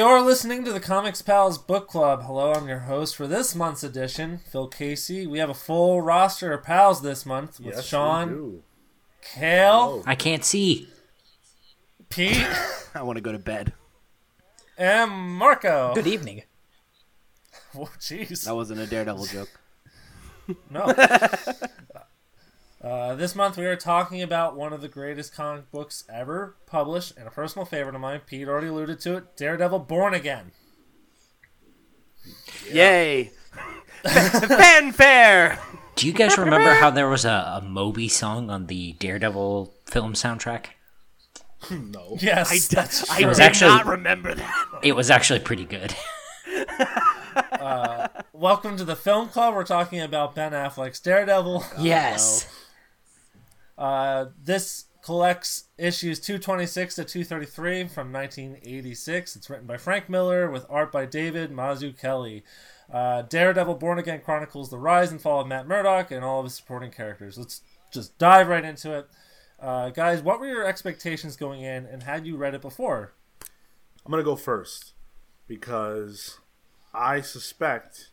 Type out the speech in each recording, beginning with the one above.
You're listening to the Comics Pals Book Club. Hello, I'm your host for this month's edition, Phil Casey. We have a full roster of pals this month with Yes, Sean, we do. Cale, I can't see. Pete, I want to go to bed. and Marco. Good evening. Oh, jeez. That wasn't a Daredevil joke. No. uh, this month we are talking about one of the greatest comic books ever published, and a personal favorite of mine. Pete already alluded to it Daredevil Born Again. Yay! Fanfare! Do you guys remember how there was a, a Moby song on the Daredevil film soundtrack? No. Yes, I, d- that's I true. was did actually- not remember that. It was actually pretty good. Welcome to the film club. We're talking about Ben Affleck's Daredevil. Yes. Uh, this collects issues 226 to 233 from 1986. It's written by Frank Miller with art by David Mazzucchelli. Uh, Daredevil Born Again chronicles the rise and fall of Matt Murdock and all of his supporting characters. Let's just dive right into it. Uh, guys, what were your expectations going in, and had you read it before? I'm gonna go first because I suspect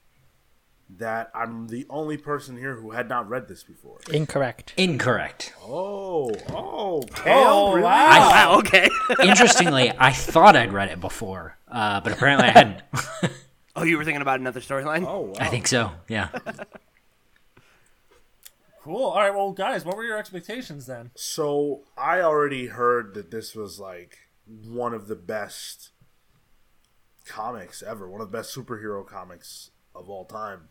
that I'm the only person here who had not read this before. Incorrect. Incorrect. Oh, oh, Cale, Oh, really? wow. I- Wow, okay. Interestingly, I thought I'd read it before, uh, but apparently I hadn't. oh, you were thinking about another storyline? Oh, wow. I think so. Yeah. Cool. All right, well, guys, what were your expectations then? So I already heard that this was like one of the best comics ever, one of the best superhero comics of all time.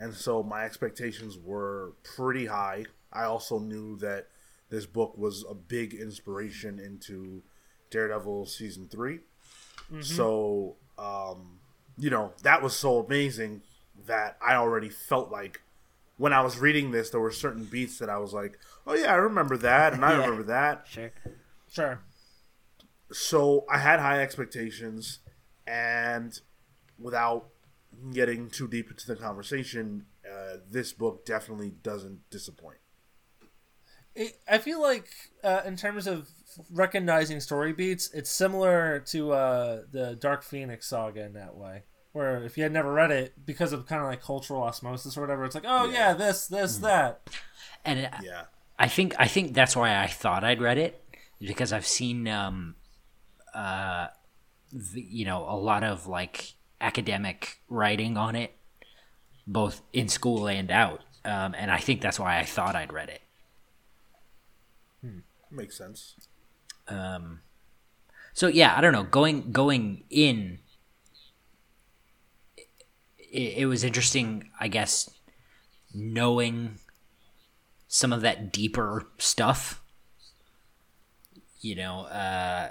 And so my expectations were pretty high. I also knew that this book was a big inspiration into Daredevil season 3. So, um, you know, that was so amazing that I already felt like when I was reading this, there were certain beats that I was like, "Oh yeah, I remember that, and I Yeah. remember that." Sure. Sure. So I had high expectations, and without getting too deep into the conversation, uh, this book definitely doesn't disappoint. it, I feel like uh, in terms of recognizing story beats, it's similar to uh, the Dark Phoenix saga in that way. Where if you had never read it, because of kind of like cultural osmosis or whatever, it's like, oh yeah, this, this, that. And it, Yeah, I think I think that's why I thought I'd read it because I've seen um uh the, you know a lot of like academic writing on it both in school and out. Um, and I think that's why I thought I'd read it. Makes sense. um so yeah I don't know. Going going in it, it was interesting I guess knowing some of that deeper stuff you know uh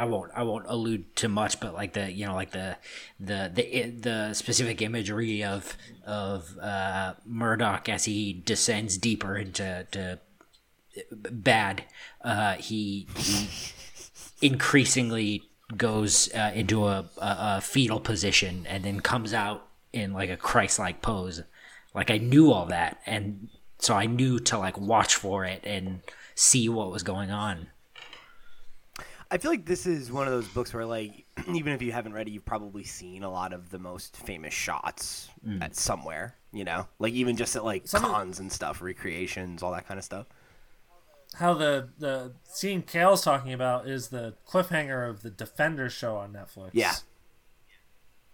I won't I won't allude to much, but like the you know like the the the the specific imagery of of uh, Murdock as he descends deeper into to bad, uh, he he increasingly goes uh, into a, a, a fetal position and then comes out in like a Christ-like pose. Like I knew all that, and so I knew to like watch for it and see what was going on. I feel like this is one of those books where, like, even if you haven't read it, you've probably seen a lot of the most famous shots at somewhere. You know, like even just at like Some of- cons and stuff, recreations, all that kind of stuff. How the the scene Cale's talking about is the cliffhanger of the Defenders show on Netflix. Yeah.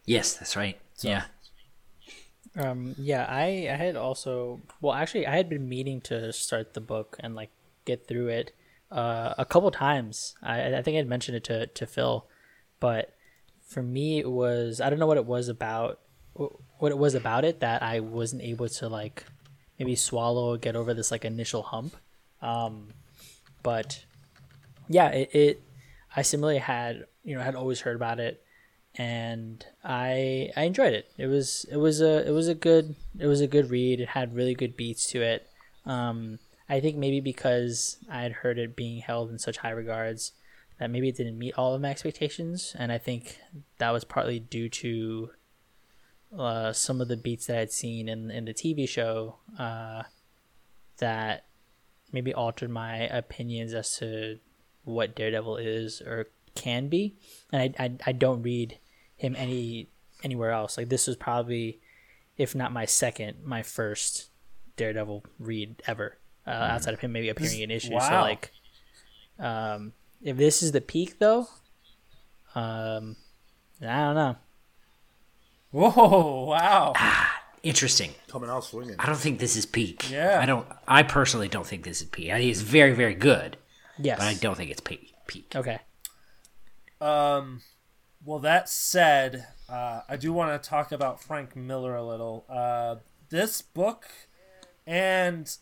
Yes, that's right. yeah. Um, yeah, I, I had also well actually I had been meaning to start the book and like get through it uh, a couple times. I I think I'd mentioned it to to Phil, but for me it was I don't know what it was about what it was about it that I wasn't able to like maybe swallow get over this like initial hump. Um, but yeah, it, it I similarly had you know had always heard about it and I I enjoyed it. It was it was a it was a good it was a good read. It had really good beats to it. Um, I think maybe because I had heard it being held in such high regards that maybe it didn't meet all of my expectations, and I think that was partly due to uh, some of the beats that I'd seen in in the TV show uh, that maybe altered my opinions as to what Daredevil is or can be, and I, I I don't read him any anywhere else. Like this was probably, if not my second, my first Daredevil read ever. Uh, outside of him maybe appearing in issues. So like, um, if this is the peak though, um, I don't know. Whoa! Wow. Interesting. Coming out swinging. I don't think this is peak. Yeah. I don't. I personally don't think this is peak. I think it's very, very good, Yes. but I don't think it's peak. Peak. Okay. Um, well, that said, uh, I do want to talk about Frank Miller a little. Uh, this book and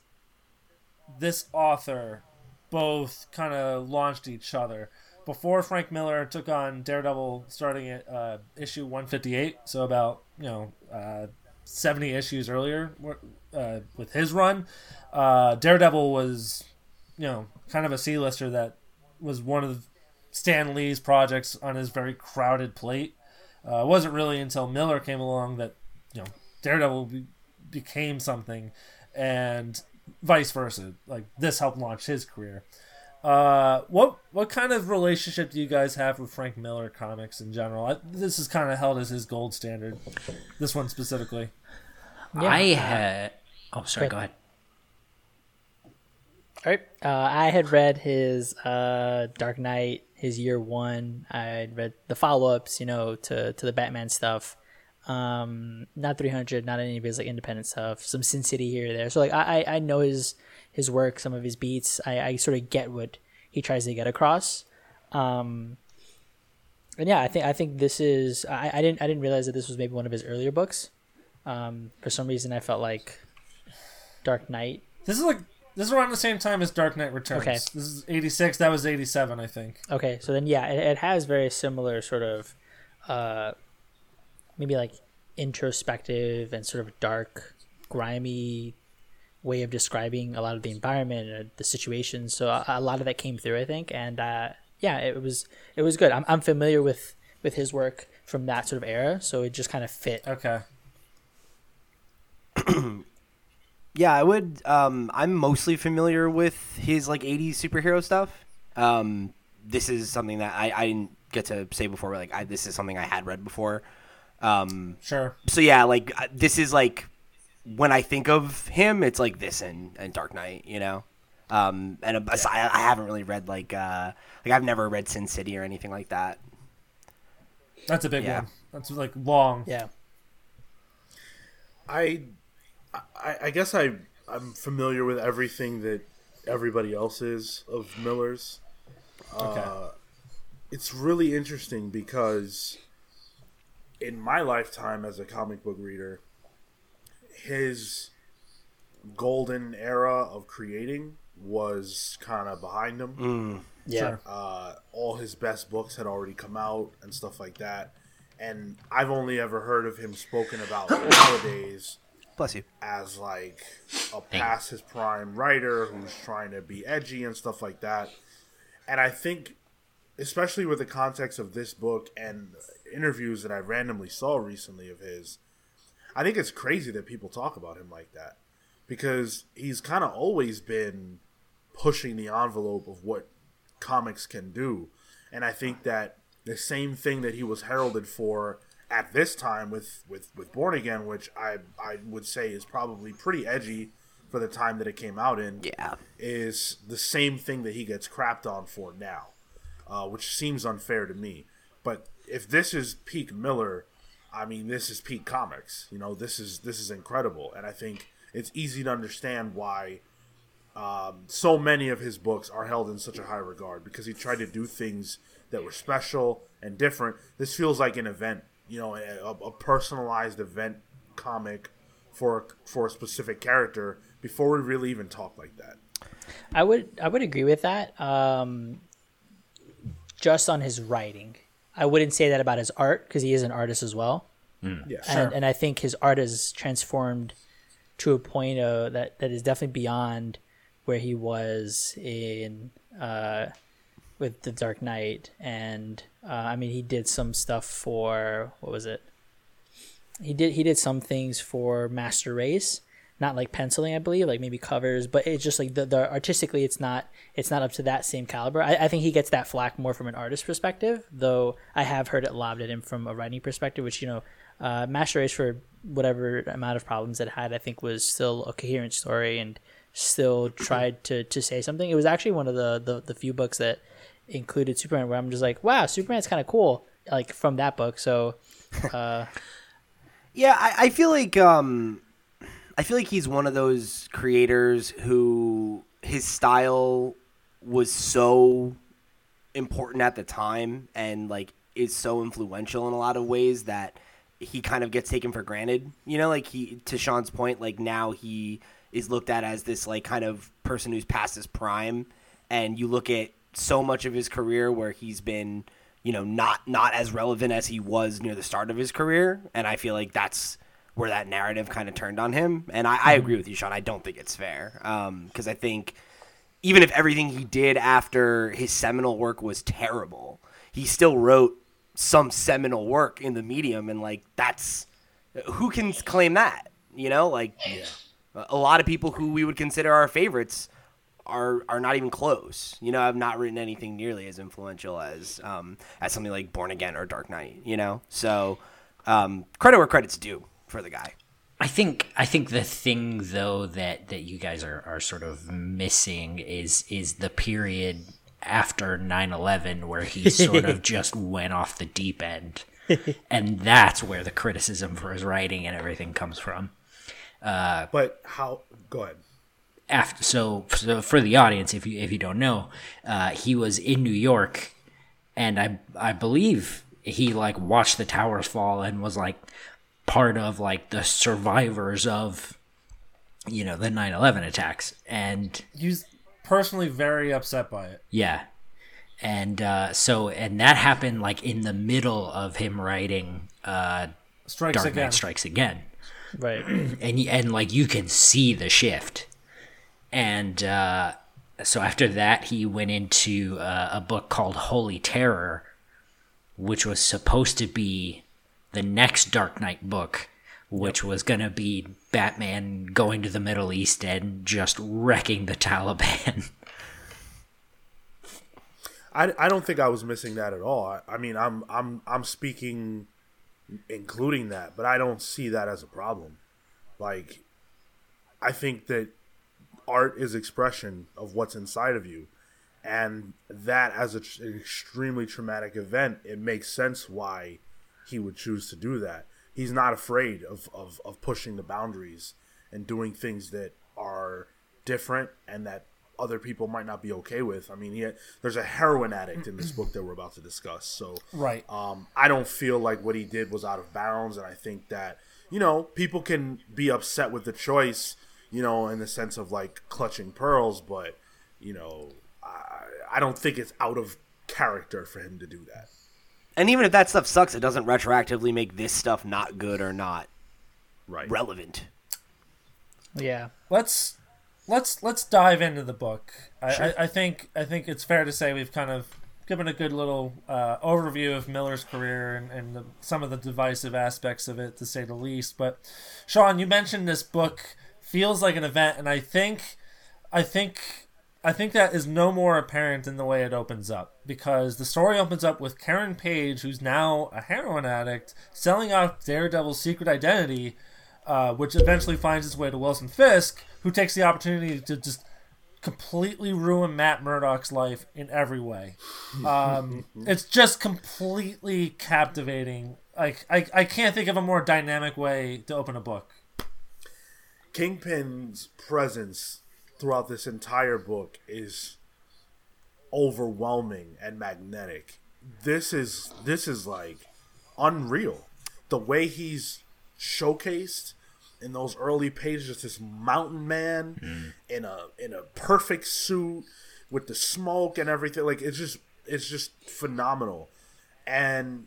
this author both kind of launched each other. Before Frank Miller took on Daredevil, starting at uh, issue 158, so about you know uh, 70 issues earlier uh, with his run, uh, Daredevil was you know kind of a C-lister that was one of Stan Lee's projects on his very crowded plate. Uh, it wasn't really until Miller came along that you know Daredevil be- became something, and vice versa. Like this helped launch his career. Uh, what what kind of relationship do you guys have with Frank Miller comics in general? I, this is kind of held as his gold standard. This one specifically. Yeah. I had. Oh, sorry. Good. Go ahead. All right. Uh, I had read his uh, Dark Knight, his Year One. I had read the follow-ups, you know, to to the Batman stuff. Um, not 300, not any of his like independent stuff. Some Sin City here or there. So like I I know his his work, some of his beats. I I sort of get what he tries to get across. Um, and yeah, I think I think this is I, I didn't I didn't realize that this was maybe one of his earlier books. Um, for some reason, I felt like Dark Knight This is like this is around the same time as Dark Knight Returns. Okay. This is eighty six. That was eighty seven, I think. Okay, so then yeah, it, it has very similar sort of, uh, maybe like introspective and sort of dark, grimy way of describing a lot of the environment and the situation. So a, a lot of that came through, I think, and uh, yeah, it was it was good. I'm I'm familiar with with his work from that sort of era, so it just kind of fit. Okay. Yeah, I would. Um, I'm mostly familiar with his like '80s superhero stuff. Um, this is something that I, I didn't get to say before. but, Like, I, this is something I had read before. Um, Sure. so yeah, like uh, this is like when I think of him, it's like this and, and Dark Knight, you know. Um, and uh, I, I haven't really read like uh, like I've never read Sin City or anything like that. That's a big Yeah. one. That's like long. Yeah, I, I, I guess I I'm familiar with everything that everybody else is of Miller's. Okay. Uh, it's really interesting because in my lifetime as a comic book reader, his golden era of creating was kind of behind him. yeah, Uh, all his best books had already come out and stuff like that. And I've only ever heard of him spoken about nowadays Bless you. as like a past his prime writer who's trying to be edgy and stuff like that. And I think, especially with the context of this book and interviews that I randomly saw recently of his, I think it's crazy that people talk about him like that because he's kind of always been pushing the envelope of what comics can do. And I think that the same thing that he was heralded for at this time with, with, with Born Again, which I, I would say is probably pretty edgy for the time that it came out in, Yeah. is the same thing that he gets crapped on for now, uh, which seems unfair to me. But if this is peak Miller, I mean, this is peak comics. You know, this is this is incredible, and I think it's easy to understand why um, so many of his books are held in such a high regard because he tried to do things that were special and different. This feels like an event, you know, a, a personalized event comic for for a specific character before we really even talk like that. I would I would agree with that. Um, just on his writing, I wouldn't say that about his art because he is an artist as well. Yeah, and, and I think his art is transformed to a point uh, that that is definitely beyond where he was in uh, with the Dark Knight, and uh, I mean he did some stuff for what was it? He did he did some things for Master Race, not like penciling, I believe, like maybe covers, but it's just like the, the artistically, it's not it's not up to that same caliber. I, I think he gets that flack more from an artist perspective, though I have heard it lobbed at him from a writing perspective, which you know, uh, Master Race for whatever amount of problems it had, I think was still a coherent story and still tried to to say something. It was actually one of the the, the few books that included Superman where I'm just like, wow, Superman's kind of cool, like from that book. So. Uh, Yeah, I, I feel like um, I feel like he's one of those creators who his style was so important at the time and like is so influential in a lot of ways that he kind of gets taken for granted. You know, like he to Sean's point, like now he is looked at as this like kind of person who's past his prime, and you look at so much of his career where he's been you know not not as relevant as he was near the start of his career and i feel like that's where that narrative kind of turned on him and i, I agree with you sean i don't think it's fair because i think even if everything he did after his seminal work was terrible he still wrote some seminal work in the medium and like that's who can claim that you know like a lot of people who we would consider our favorites are are not even close. You know, I've not written anything nearly as influential as um, as something like Born Again or Dark Knight. You know, so um, credit where credit's due for the guy. I think I think the thing though that that you guys are, are sort of missing is is the period after 9/11 where he sort of just went off the deep end. and that's where the criticism for his writing and everything comes from. But how? Go ahead. after so, so for the audience if you if you don't know uh, he was in new york and i i believe he like watched the towers fall and was like part of like the survivors of you know the 9-11 attacks and He's personally very upset by it. yeah and uh, so and that happened like in the middle of him writing uh, Strikes dark again. knight strikes again right. and y- and like you can see the shift and uh, so after that he went into uh, a book called holy terror which was supposed to be the next dark knight book which was going to be batman going to the middle east and just wrecking the taliban I, I don't think I was missing that at all. I, I mean, I'm I'm I'm speaking, including that, but I don't see that as a problem. Like, I think that art is expression of what's inside of you, and that as a, an extremely traumatic event, it makes sense why he would choose to do that. He's not afraid of, of, of pushing the boundaries and doing things that are different and that other people might not be okay with. I mean, he had, there's a heroin addict in this book that we're about to discuss. So, Right. um, I don't feel like what he did was out of bounds, and I think that you know people can be upset with the choice, you know, in the sense of like clutching pearls, but you know, I, I don't think it's out of character for him to do that. And even if that stuff sucks, it doesn't retroactively make this stuff not good or not Right. relevant. Yeah. let's let's let's dive into the book. I, I, I think I think it's fair to say we've kind of given a good little uh, overview of Miller's career and, and the, some of the divisive aspects of it, to say the least. But Sean, you mentioned this book feels like an event, and I think I think I think that is no more apparent in the way it opens up because the story opens up with Karen Page, who's now a heroin addict, selling out Daredevil's secret identity, uh, which eventually finds its way to Wilson Fisk, who takes the opportunity to just completely ruin Matt Murdock's life in every way. Um, it's just completely captivating. Like I, I can't think of a more dynamic way to open a book. Kingpin's presence throughout this entire book is overwhelming and magnetic. This is this is like unreal. The way he's showcased in those early pages, this mountain man mm. in a in a perfect suit with the smoke and everything. Like it's just it's just phenomenal. And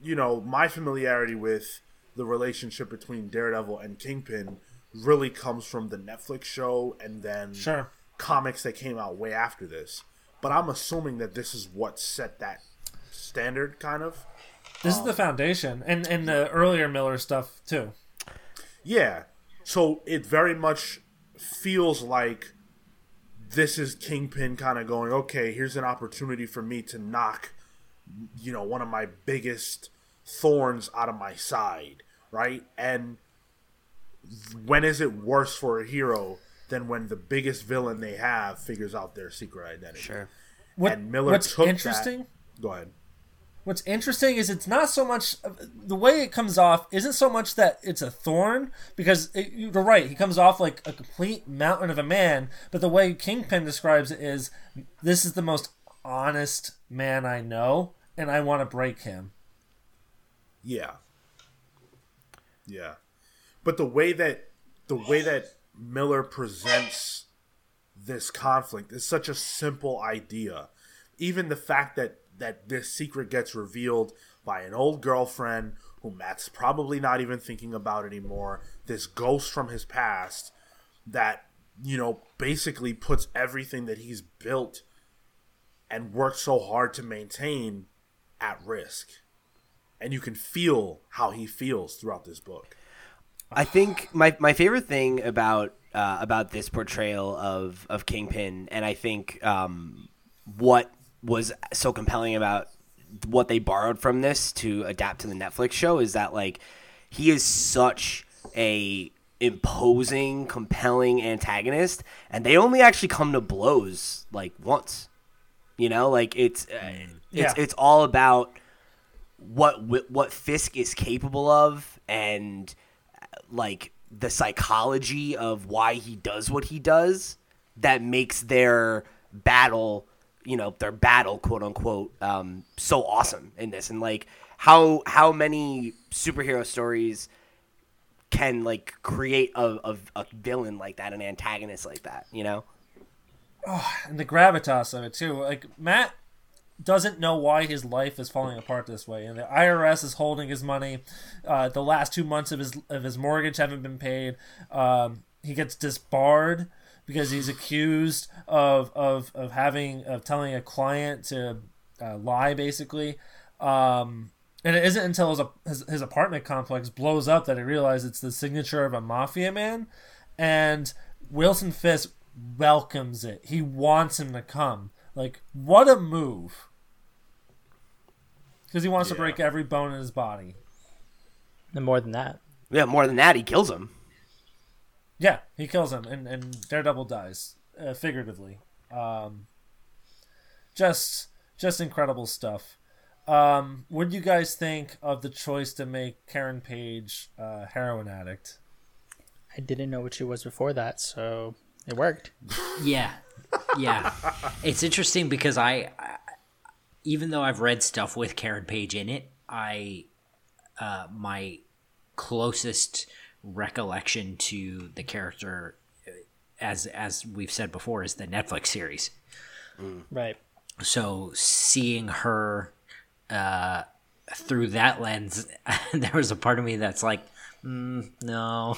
you know, my familiarity with the relationship between Daredevil and Kingpin really comes from the Netflix show and then Sure. comics that came out way after this. But I'm assuming that this is what set that standard, kind of. This is um, the foundation, and and the earlier Miller stuff too. Yeah, so it very much feels like this is Kingpin kind of going, okay, here's an opportunity for me to knock, you know, one of my biggest thorns out of my side, right? And when is it worse for a hero than when the biggest villain they have figures out their secret identity? Sure. What, and Miller what's took interesting? That. Go ahead. What's interesting is it's not so much uh, the way it comes off isn't so much that it's a thorn because it, you're right he comes off like a complete mountain of a man but the way Kingpin describes it is this is the most honest man I know and I want to break him. Yeah. Yeah. But the way that the way that Miller presents this conflict is such a simple idea. Even the fact that that this secret gets revealed by an old girlfriend who Matt's probably not even thinking about anymore, this ghost from his past that, you know, basically puts everything that he's built and worked so hard to maintain at risk. And you can feel how he feels throughout this book. I think my my favorite thing about uh, about this portrayal of of Kingpin, and I think um, what was so compelling about what they borrowed from this to adapt to the Netflix show is that like he is such a imposing, compelling antagonist, and they only actually come to blows like once. You know, like it's uh, Yeah. it's it's all about what what Fisk is capable of and like the psychology of why he does what he does that makes their battle you know their battle quote unquote um, so awesome in this and like how how many superhero stories can like create a, a, a villain like that an antagonist like that you know Oh, and the gravitas of it too. Like Matt doesn't know why his life is falling apart this way, and the IRS is holding his money. Uh, the last two months of his of his mortgage haven't been paid. Um, he gets disbarred because he's accused of of of having of telling a client to uh, lie, basically. Um, and it isn't until his, his his apartment complex blows up that he realizes it's the signature of a mafia man, and Wilson Fisk welcomes it. He wants him to come. Like, what a move. Because he wants to break every bone in his body. And more than that. yeah more than that he kills him Yeah, he kills him, and, and Daredevil dies, uh, figuratively. Um, just, just incredible stuff. Um, what do you guys think of the choice to make Karen Page uh, heroin addict? I didn't know what she was before that, so it worked. Yeah, yeah. it's interesting because I, I, even though I've read stuff with Karen Page in it, I, uh, my closest recollection to the character, uh, as as we've said before, is the Netflix series. Right. So seeing her uh, through that lens, there was a part of me that's like, mm, no.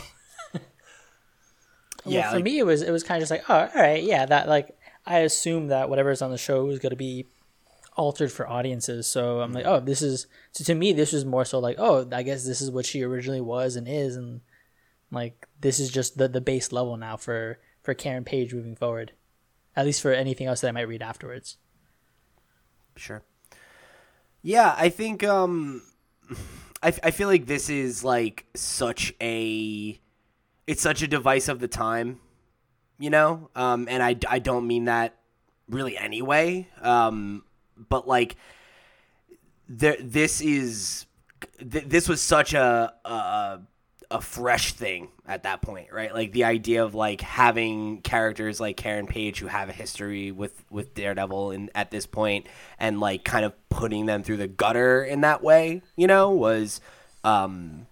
Well, Yeah, for like- me, it was it was kind of just like, oh, all right, yeah, that like I assume that whatever's on the show is going to be altered for audiences. So I'm like, oh, this is so to me, this was more so like, oh, I guess this is what she originally was and is, and like this is just the the base level now for for Karen Page moving forward, at least for anything else that I might read afterwards. Sure. Yeah, I think um I, I feel like this is like such a it's such a device of the time, you know? Um and I I don't mean that really anyway. Um but like there this is th- this was such a, a a fresh thing at that point, right? Like the idea of like having characters like Karen Page who have a history with with Daredevil in at this point and like kind of putting them through the gutter in that way, you know, was um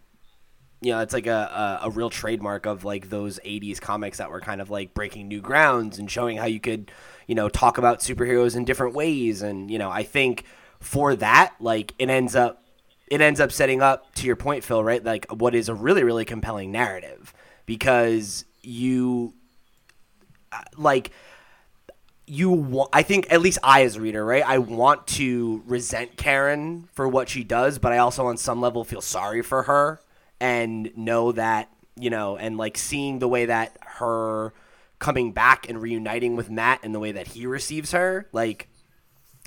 you know, it's like a, a, a real trademark of like those 80s comics that were kind of like breaking new grounds and showing how you could, you know, talk about superheroes in different ways. And, you know, I think for that, like it ends up, it ends up setting up to your point, Phil, right? Like what is a really, really compelling narrative because you, uh, like, you wa- I think at least I as a reader, right? I want to resent Karen for what she does, but I also on some level feel sorry for her and know that you know, and like seeing the way that her coming back and reuniting with Matt and the way that he receives her, like,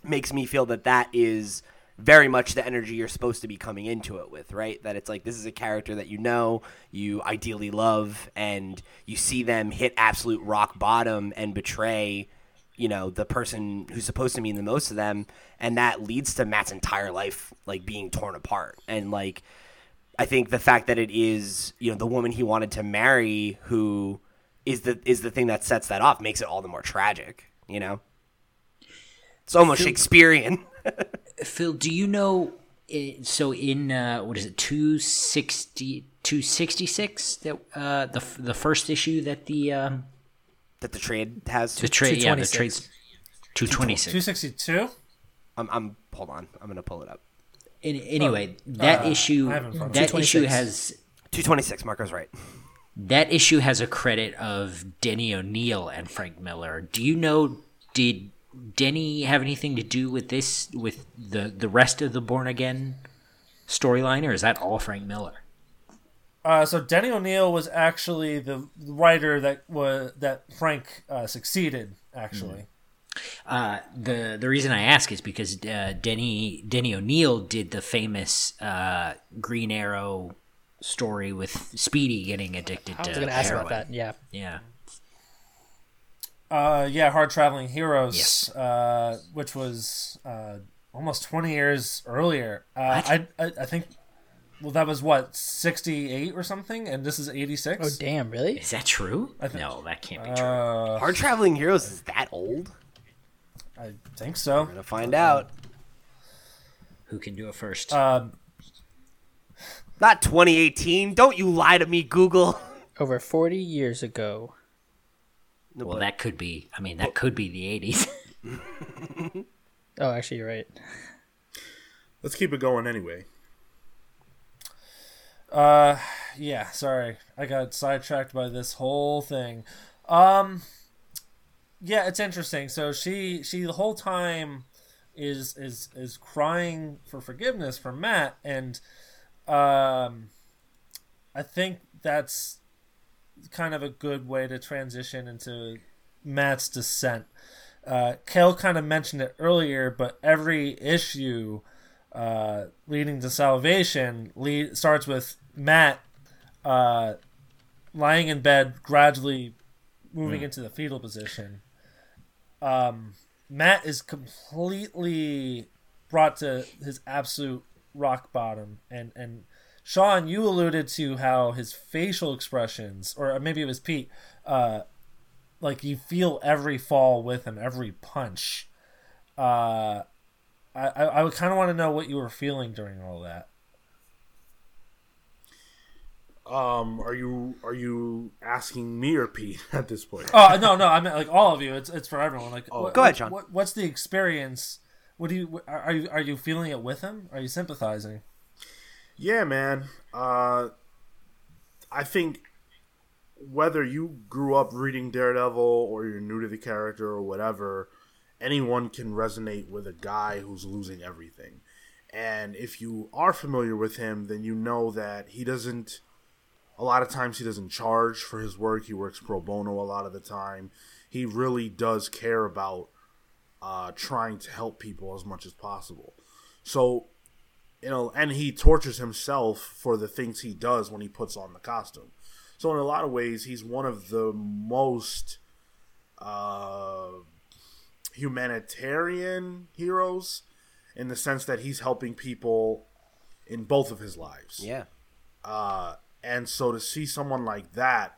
makes me feel that that is very much the energy you're supposed to be coming into it with, right? That it's like this is a character that you know, you ideally love, and you see them hit absolute rock bottom and betray, you know, the person who's supposed to mean the most to them, and that leads to Matt's entire life like being torn apart. And like I think the fact that it is, you know, the woman he wanted to marry who is the is the thing that sets that off makes it all the more tragic, you know? It's almost Shakespearean. Phil, do you know? So in uh, what is it, 260, 266, that uh, the the first issue that the um, that the trade has. the trade, yeah, the 226. trades, two twenty six. 262? I'm, I'm hold on. I'm gonna pull it up. Anyway, that uh, issue I have it in front of that issue has 226. Marco's right. That issue has a credit of Denny O'Neil and Frank Miller. Do you know? Did Denny have anything to do with this with the the rest of the Born Again storyline, or is that all Frank Miller? Uh, so Denny O'Neil was actually the writer that was that Frank uh, succeeded. Actually, Uh, the the reason I ask is because uh, Denny Denny O'Neil did the famous uh, Green Arrow story with Speedy getting addicted to that. I was gonna ask heroin. about that. Yeah. Yeah, uh, yeah, Hard Traveling Heroes, Yes. uh, which was uh, almost 20 years earlier. Uh, I, I I think. Well, that was what 68 or something, and this is 86. Oh damn! Really? is that true? think- no, that can't be true. Uh, Hard traveling heroes is that old? I think so. I'm gonna find out. Who can do it first? Um, Not 2018. Don't you lie to me, Google. Over forty years ago. well, that could be. I mean, that could be the eighties. Oh, actually, you're right. Let's keep it going anyway. Uh, yeah. Sorry, I got sidetracked by this whole thing. Um, yeah, it's interesting. So she she the whole time is is is crying for forgiveness from Matt, and um, I think that's kind of a good way to transition into Matt's descent. Uh, Kel kind of mentioned it earlier, but every issue uh, leading to salvation lead, starts with Matt uh, lying in bed, gradually moving into the fetal position. Um, Matt is completely brought to his absolute rock bottom, and and Sean, you alluded to how his facial expressions, or maybe it was Pete, uh, like you feel every fall with him, every punch. Uh, I, I, I would kind of want to know what you were feeling during all that. Um, are you are you asking me or Pete at this point? Oh no, no, I meant like all of you. It's it's for everyone. Like, what, Go ahead, Sean. What, what's the experience? What do you are you are you feeling it with him? Are you sympathizing? Yeah, man. Uh, I think whether you grew up reading Daredevil or you're new to the character or whatever, anyone can resonate with a guy who's losing everything. And if you are familiar with him, then you know that he doesn't. A lot of times he doesn't charge for his work. He works pro bono a lot of the time. He really does care about uh, trying to help people as much as possible. So you know, and he tortures himself for the things he does when he puts on the costume. So in a lot of ways, he's one of the most uh, humanitarian heroes in the sense that he's helping people in both of his lives. Yeah. Uh, and so to see someone like that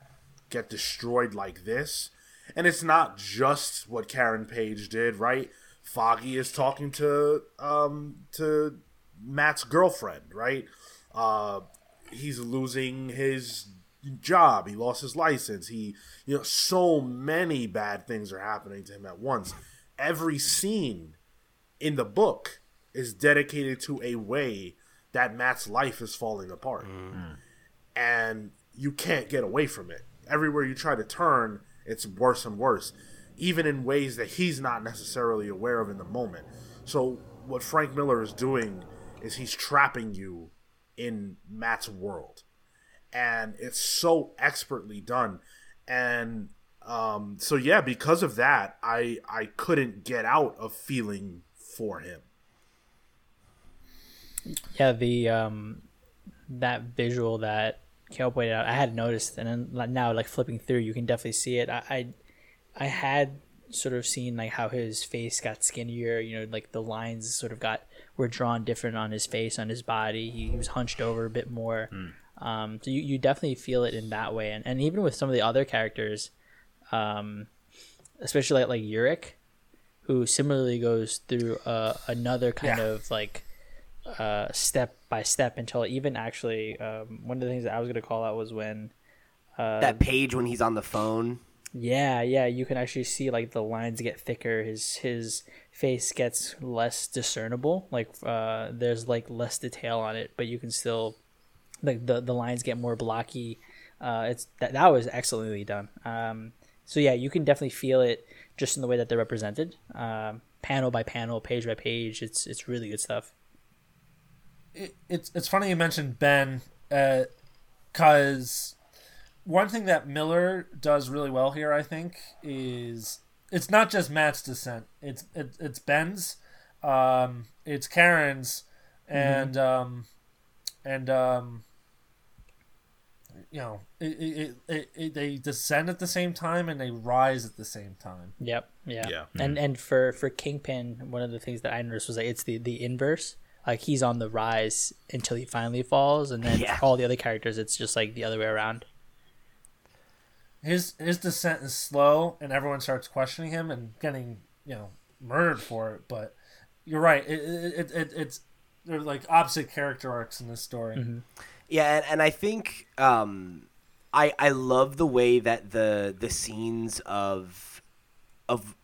get destroyed like this, and it's not just what Karen Page did, right? Foggy is talking to um, to Matt's girlfriend, right? Uh, he's losing his job. He lost his license. He, you know, so many bad things are happening to him at once. Every scene in the book is dedicated to a way that Matt's life is falling apart. And you can't get away from it. Everywhere you try to turn, it's worse and worse, even in ways that he's not necessarily aware of in the moment. So, what Frank Miller is doing is he's trapping you in Matt's world. and it's so expertly done. And um, so yeah, because of that, I I couldn't get out of feeling for him. Yeah, the um, that visual that Cale pointed out, I had noticed, and then now like flipping through, you can definitely see it. I, I, I had sort of seen like how his face got skinnier. You know, like the lines sort of got were drawn different on his face, on his body. He, he was hunched over a bit more. Um, so you, you definitely feel it in that way, and and even with some of the other characters, um, especially like like Urich, who similarly goes through uh, another kind Yeah. of like uh, step by step until even actually um, one of the things that I was gonna call out was when that page when he's on the phone. yeah yeah you can actually see like the lines get thicker. His his face gets less discernible. Like uh, there's like less detail on it but you can still like the the lines get more blocky. Uh, it's that that was excellently done. Um, so yeah you can definitely feel it just in the way that they're represented. Um, panel by panel page by page it's it's really good stuff it, it's it's funny you mentioned Ben, because one thing that Miller does really well here, I think, is it's not just Matt's descent. It's it, it's Ben's, um, it's Karen's, and um, and um, you know, it, it, it, it, they descend at the same time and they rise at the same time. Yep. Yeah. Yeah. And and for for Kingpin, one of the things that I noticed was like it's the the inverse. Like he's on the rise until he finally falls, and then Yeah. for all the other characters, it's just like the other way around. his his descent is slow and everyone starts questioning him and getting you know murdered for it but you're right it, it, it, it's they're like opposite character arcs in this story Yeah, and, and I think um, I I love the way that the the scenes of of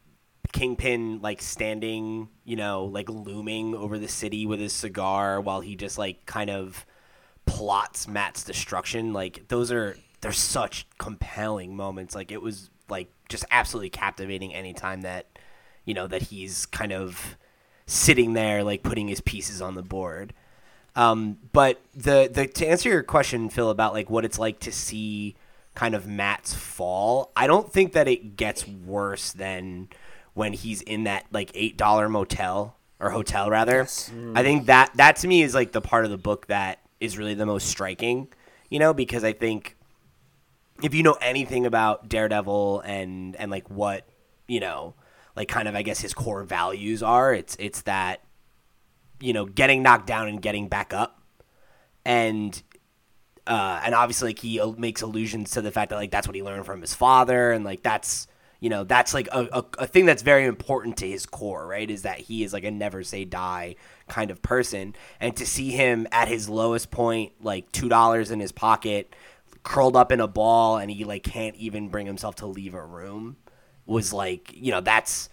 Kingpin like standing, you know, like looming over the city with his cigar while he just like kind of plots Matt's destruction. Like those are they're such compelling moments. Like it was like just absolutely captivating anytime that you know that he's kind of sitting there like putting his pieces on the board. Um, but the the to answer your question, Phil, about like what it's like to see kind of Matt's fall, I don't think that it gets worse than when he's in that like eight dollar motel or hotel rather. I think that that to me is like the part of the book that is really the most striking, you know, because I think if you know anything about Daredevil and and like what you know, like kind of I guess his core values are, it's it's that you know getting knocked down and getting back up, and uh, and obviously like he makes allusions to the fact that like that's what he learned from his father, and like that's you know that's like a, a, a thing that's very important to his core, right? Is that he is like a never say die kind of person, and to see him at his lowest point, like two dollars in his pocket, curled up in a ball, and he like can't even bring himself to leave a room, was like you know that's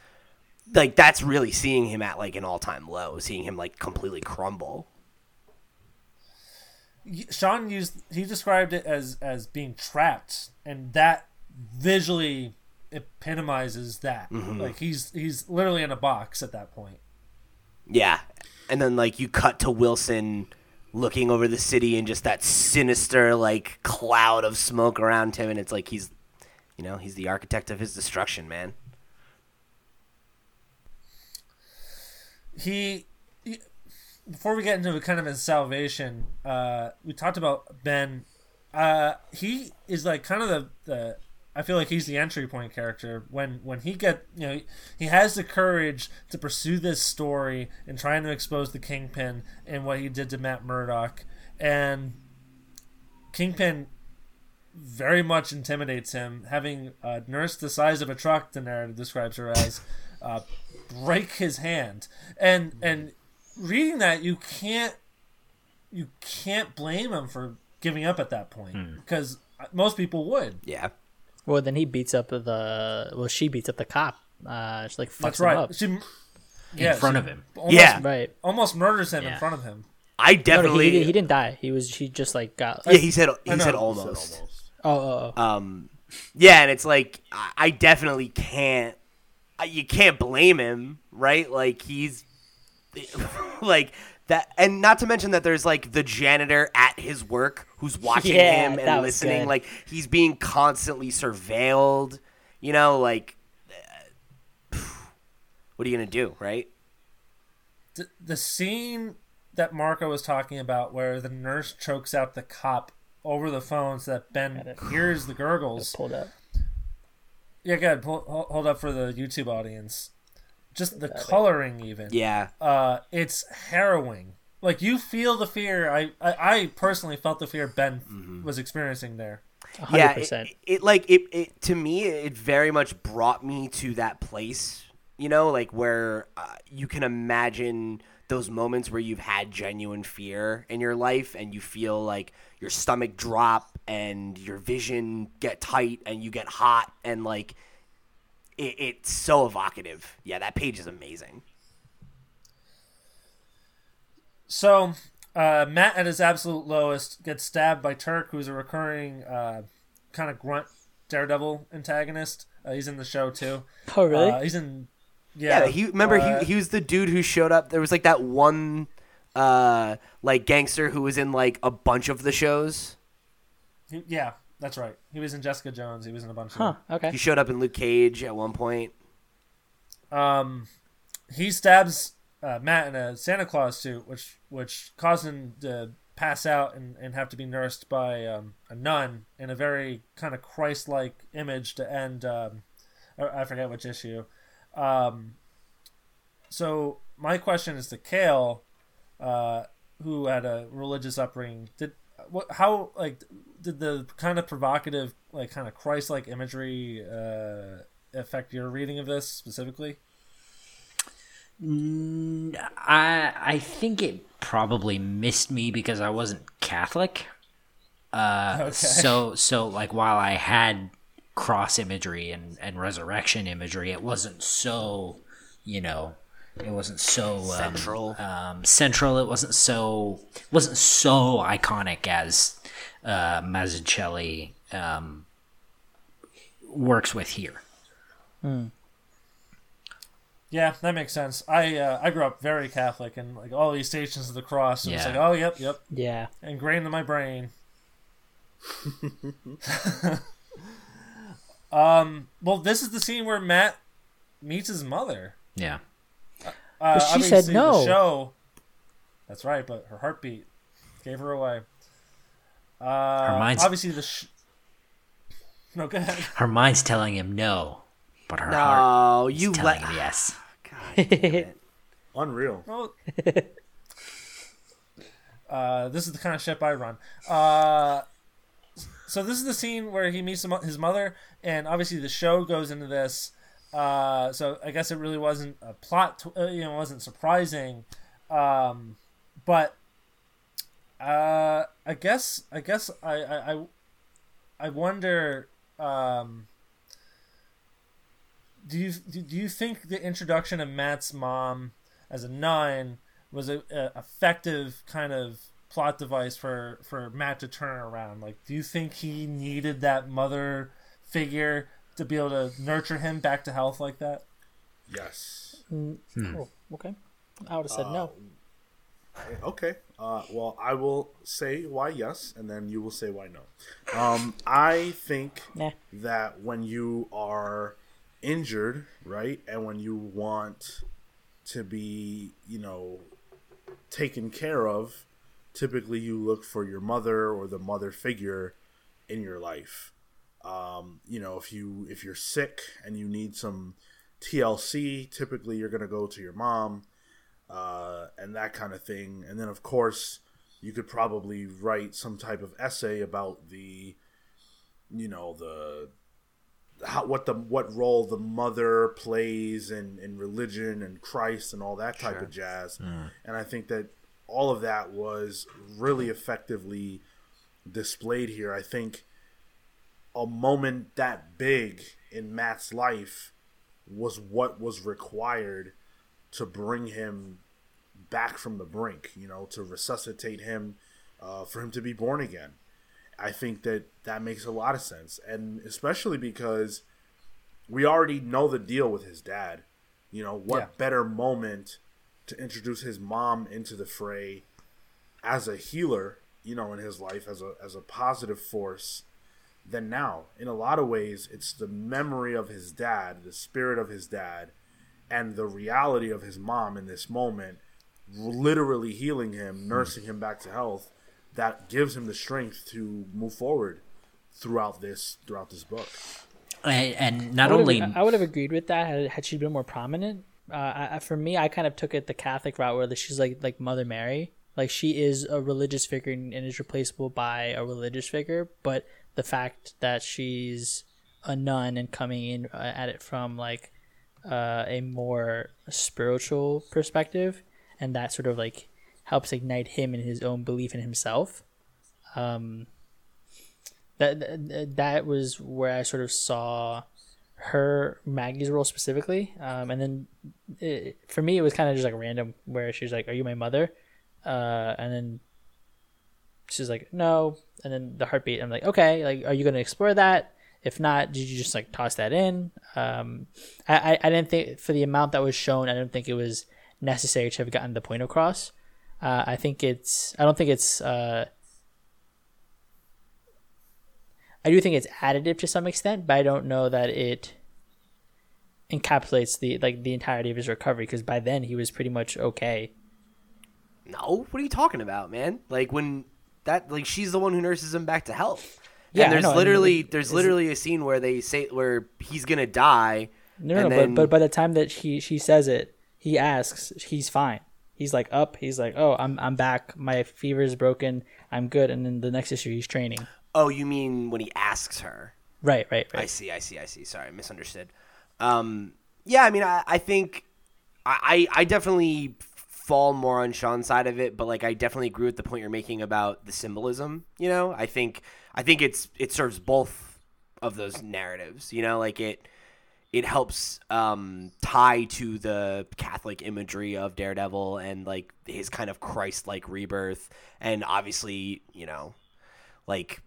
like that's really seeing him at like an all time low, seeing him like completely crumble. Sean used he described it as as being trapped and that visually epitomizes that. Like he's he's literally in a box at that point. Yeah. And then like you cut to Wilson looking over the city and just that sinister like cloud of smoke around him. And it's like he's you know, he's the architect of his destruction, man. he, he before we get into kind of his salvation uh we talked about ben. Uh he is like kind of the the i feel like he's the entry point character when when he get you know he has the courage to pursue this story and trying to expose the kingpin and what he did to matt murdock. And kingpin very much intimidates him having a nurse the size of a truck the narrative describes her as uh, break his hand. And and reading that you can't you can't blame him for giving up at that point because most people would. Yeah. Well, then he beats up the well, she beats up the cop. Uh, she like fucks that's him right up. she in front she of him. almost, Yeah. Right. almost murders him in front of him I No, no, definitely he, he didn't die. He was he just like got. Yeah, he said he I know. said almost. Almost. Oh, oh, oh. Um yeah, and it's like I, I definitely can't you can't blame him, right? Like he's like that and not to mention that there's like the janitor at his work who's watching Yeah, him and listening good. like he's being constantly surveilled you know like what are you gonna do right the, the scene that Marco was talking about, where the nurse chokes out the cop over the phone so that Ben it. hears the gurgles. Pulled up. Yeah, good. Pull, hold hold up for the YouTube audience. Just the coloring, even. yeah Uh, it's harrowing. Like you feel the fear. I, I, I personally felt the fear Ben Mm-hmm. was experiencing there. hundred yeah it, it like it, it to me it very much brought me to that place you know like where uh, you can imagine those moments where you've had genuine fear in your life and you feel like your stomach drop and your vision get tight and you get hot and like it, it's so evocative yeah that page is amazing So, uh, Matt at his absolute lowest gets stabbed by Turk, who's a recurring uh, kind of grunt Daredevil antagonist. Uh, he's in the show too. Oh really? Uh, he's in. Yeah, yeah, he remember uh, he, he was the dude who showed up there was like that one uh like gangster who was in like a bunch of the shows he- yeah, that's right. He was in Jessica Jones. He was in a bunch huh. of. Okay. he showed up in luke cage at one point Um, he stabs uh, Matt in a Santa Claus suit, which which caused him to pass out and, and have to be nursed by um, a nun in a very kind of Christ-like image to end. Um, I, I forget which issue. Um, so my question is to Cale, uh, who had a religious upbringing. Did what? How like did the kind of provocative, like kind of Christ-like imagery uh, affect your reading of this specifically? I I think it probably missed me because I wasn't Catholic. Uh, So so like while I had cross imagery and and resurrection imagery, it wasn't so you know it wasn't so um, Central. Um, central. It wasn't so wasn't so iconic as uh, Mazzucchelli um, works with here. Yeah, that makes sense. I uh, I grew up very Catholic, and like all these stations of the cross, it was Yeah. like, oh, yep, yep, Yeah. ingrained in my brain. um. Well, this is the scene where Matt meets his mother. Yeah. Uh, But she said no. The show. That's right, but her heartbeat gave her away. Uh, mind's- obviously the. Sh- no, go ahead. Her mind's telling him no, but her heart no is you telling let him yes. God, Unreal. Well, uh, this is the kind of ship I run. Uh, so this is the scene where he meets his mother, and obviously the show goes into this. Uh, so I guess it really wasn't a plot. Tw- uh, you know, wasn't surprising, um, but uh, I guess I guess I I I, I wonder. Um, do you do do you think the introduction of Matt's mom as a nun was a, a effective kind of plot device for for Matt to turn around? Like, do you think he needed that mother figure to be able to nurture him back to health like that? Yes. Oh, okay. I would have said no. Okay. Uh, well, I will say why yes, and then you will say why no. Um, I think Nah. that when you are injured, right, and when you want to be, you know, taken care of, typically you look for your mother or the mother figure in your life. Um, you know, if you if you're sick and you need some TLC, typically you're gonna go to your mom uh, and that kind of thing. And then, of course, you could probably write some type of essay about the, you know, the how what the what role the mother plays in in religion and Christ and all that type of jazz. And I think that all of that was really effectively displayed here. I think a moment that big in Matt's life was what was required to bring him back from the brink, you know, to resuscitate him, uh, for him to be born again. I think that that makes a lot of sense, and especially because we already know the deal with his dad. You know, what Yeah. better moment to introduce his mom into the fray as a healer, you know, in his life as a as a positive force than now. In a lot of ways, it's the memory of his dad, the spirit of his dad, and the reality of his mom in this moment, literally healing him, nursing him back to health, that gives him the strength to move forward throughout this throughout this book. And, and not I would've- only I would have agreed with that had, had she been more prominent. Uh, I, I- for me, I kind of took it the Catholic route where she's like like Mother Mary, like she is a religious figure and is replaceable by a religious figure. But the fact that she's a nun and coming in uh, at it from like uh, a more spiritual perspective, and that sort of like helps ignite him in his own belief in himself. Um, that that- was where I sort of saw her Maggie's role specifically, um, and then it, for me it was kind of just like random where she's like, "Are you my mother?" Uh, and then she's like, "No," and then the heartbeat. I'm like, "Okay, like, are you to explore that?" If not, did you just like toss that in? Um, I, I I didn't think for the amount that was shown, I didn't think it was necessary to have gotten the point across. Uh, I think it's. I don't think it's. Uh, I do think it's additive to some extent, but I don't know that it encapsulates the like the entirety of his recovery because by then he was pretty much okay. No, what are you talking about, man? Like when that like she's the one who nurses him back to health. Yeah, and there's know, I mean, literally there's literally a scene where they say where he's gonna die. No, no, and no then- but but by the time that she she says it, he asks, he's fine. He's like up. He's like, oh, I'm I'm back. My fever is broken. I'm good. And then the next issue, he's training. Oh, you mean when he asks her? Right, right, right. I see, I see, I see. Sorry, I misunderstood. Um, yeah, I mean, I, I think I, I I definitely fall more on Sean's side of it, but like I definitely agree with the point you're making about the symbolism. You know, I think I think it's it serves both of those narratives. You know, like it it helps um, tie to the Catholic imagery of Daredevil and like his kind of Christ-like rebirth, and obviously, you know, like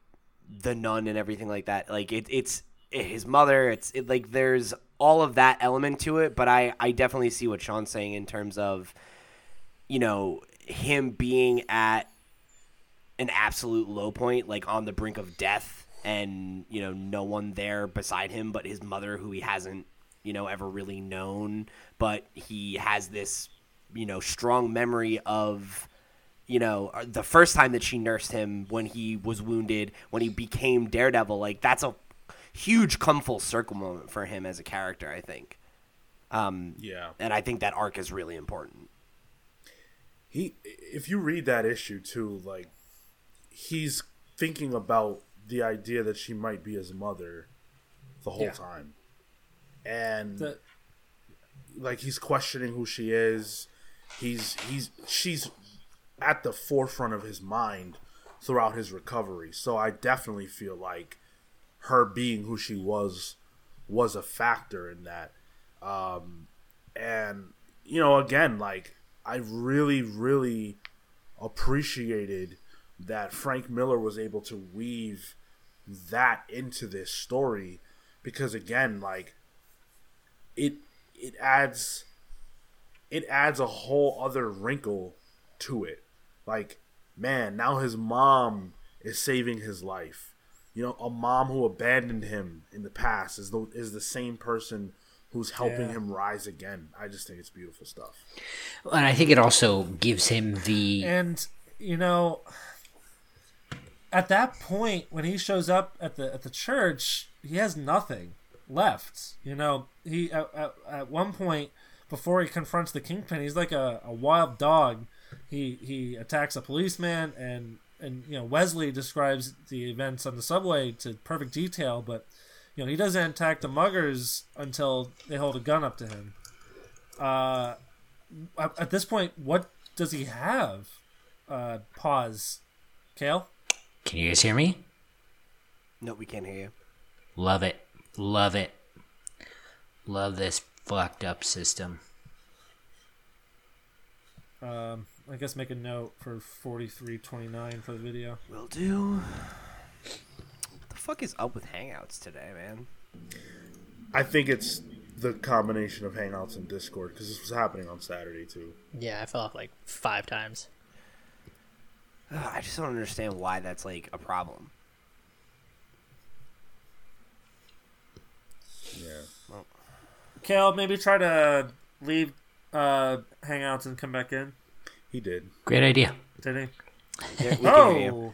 the nun and everything like that. Like it, it's his mother. It's it, like there's all of that element to it. But I I definitely see what Sean's saying in terms of you know him being at an absolute low point, like on the brink of death, and you know no one there beside him but his mother, who he hasn't you know ever really known, but he has this you know strong memory of you know, the first time that she nursed him when he was wounded, when he became Daredevil, like that's a huge come full circle moment for him as a character, I think. Um, Yeah. and I think that arc is really important. he if you read that issue too like he's thinking about the idea that she might be his mother the whole Yeah. time. And The- like he's questioning who she is. He's he's she's at the forefront of his mind throughout his recovery. So i definitely feel like her being who she was was a factor in that. Um and you know again like i really really appreciated that frank miller was able to weave that into this story because again like it it adds it adds a whole other wrinkle to it. Like man now his mom is saving his life. You know a mom who abandoned him in the past is the is the same person who's helping Yeah. him rise again. I just think it's beautiful stuff. And I think it also gives him the And you know, at that point when he shows up at the at the church, he has nothing left. You know, he at, at, at one point before he confronts the kingpin, he's like a, a wild dog. He he attacks a policeman and and you know Wesley describes the events on the subway to perfect detail, but you know he doesn't attack the muggers until they hold a gun up to him. Uh, at, this point, what does he have? Uh, pause. Cale. Can you guys hear me? No, we can't hear you. Love it. Love it. Love this fucked up system. Um, I guess make a note for forty three twenty nine for the video. Will do. What the fuck is up with Hangouts today, man? I think it's the combination of Hangouts and Discord because this was happening on Saturday too. Yeah, I fell off like five times. Ugh, I just don't understand why that's like a problem. Yeah. Well, Cale, maybe try to leave uh, Hangouts and come back in. He did. Great idea. Did he? Yeah, we can hear you.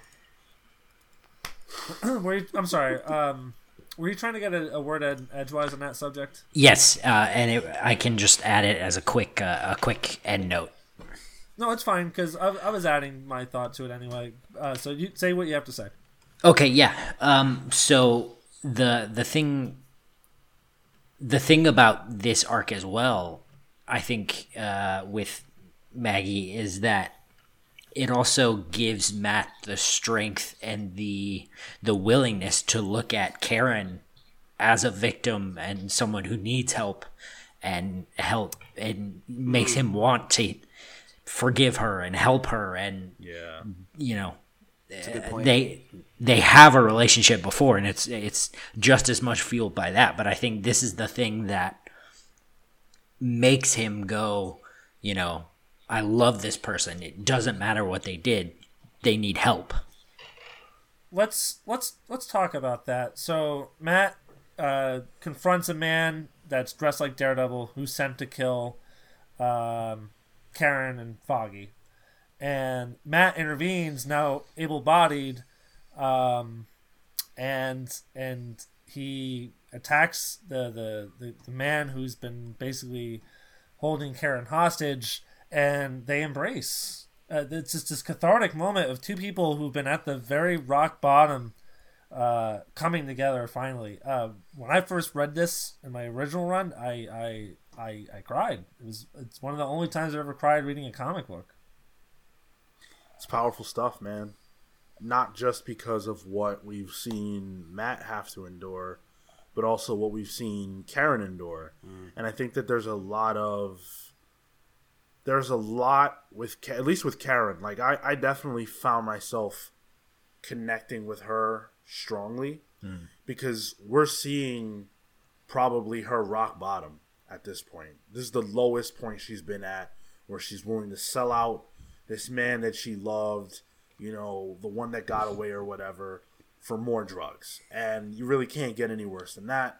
Oh. were you, I'm sorry. Um, were you trying to get a, a word ed, edgewise on that subject? Yes, uh, and it, I can just add it as a quick uh, a quick end note. No, it's fine because I, I was adding my thought to it anyway. Uh, so you say what you have to say. Okay, yeah. Um, so the the thing the thing about this arc as well, I think, uh, with Maggie is that it also gives Matt the strength and the the willingness to look at Karen as a victim and someone who needs help and help and makes him want to forgive her and help her and Yeah. you know they they have a relationship before and it's it's just as much fueled by that. But i think this is the thing that makes him go you know i love this person. It doesn't matter what they did. They need help. Let's let's let's talk about that. So Matt uh, confronts a man that's dressed like Daredevil who's sent to kill um, Karen and Foggy, and Matt intervenes now able-bodied, um, and and he attacks the, the the the man who's been basically holding Karen hostage, and they embrace. Uh, it's just this cathartic moment of two people who've been at the very rock bottom, uh, coming together finally. Uh, when I first read this in my original run, I I, I I cried. It was it's one of the only times I ever cried reading a comic book. It's powerful stuff, man. Not just because of what we've seen Matt have to endure, but also what we've seen Karen endure. Mm. And I think that there's a lot of there's a lot with at least with Karen. Like I, I definitely found myself connecting with her strongly mm. because we're seeing probably her rock bottom at this point. This is the lowest point she's been at where she's willing to sell out this man that she loved, you know, the one that got away or whatever, for more drugs. And you really can't get any worse than that.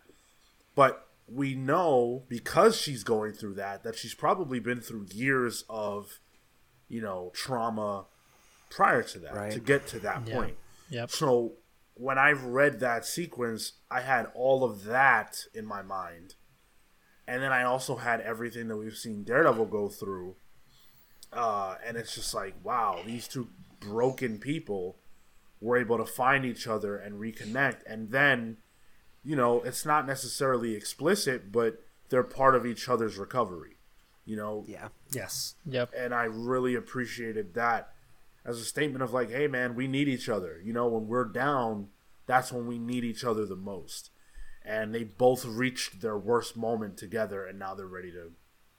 But we know because she's going through that, that she's probably been through years of, you know, trauma prior to that Right. to get to that Yeah. point. Yep. So when I've read that sequence, I had all of that in my mind. And then I also had everything that we've seen Daredevil go through. Uh, and it's just like, wow, these two broken people were able to find each other and reconnect. And then, you know, it's not necessarily explicit, but they're part of each other's recovery. You know, Yeah. Yes. Yep. and I really appreciated that as a statement of like, hey man, we need each other. You know, when we're down, that's when we need each other the most. And they both reached their worst moment together, and now they're ready to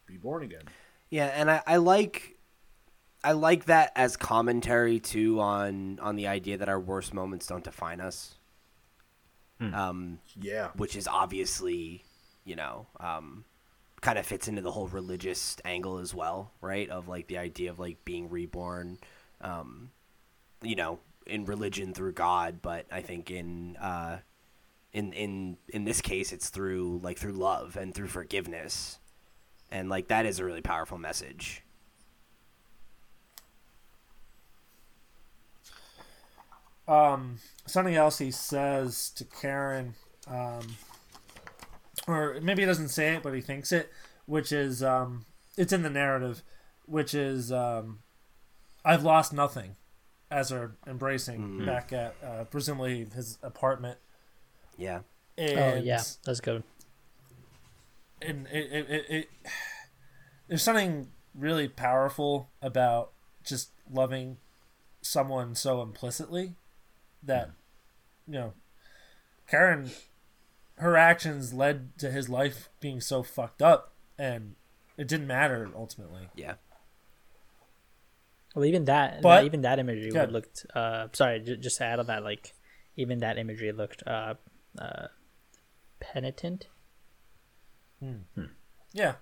be born again. Yeah, and I, I like I like that as commentary too on on the idea that our worst moments don't define us. Um, Yeah, which is obviously, you know, um, kind of fits into the whole religious angle as well, right? Of like the idea of like being reborn, um, you know, in religion through God, but I think in uh, in in in this case, it's through like through love and through forgiveness, and like that is a really powerful message. um, something else he says to Karen, um, or maybe he doesn't say it, but he thinks it, which is um, it's in the narrative, which is um, I've lost nothing, as they're embracing back at uh, presumably his apartment. Yeah, And, Oh yeah, that's good. and it, it, it, it there's something really powerful about just loving someone so implicitly that you know Karen her actions led to his life being so fucked up and it didn't matter ultimately yeah, Well, even that, But- even that imagery Good. would looked. Uh, sorry, j- just to add on that, like even that imagery looked uh, uh, penitent. Yeah.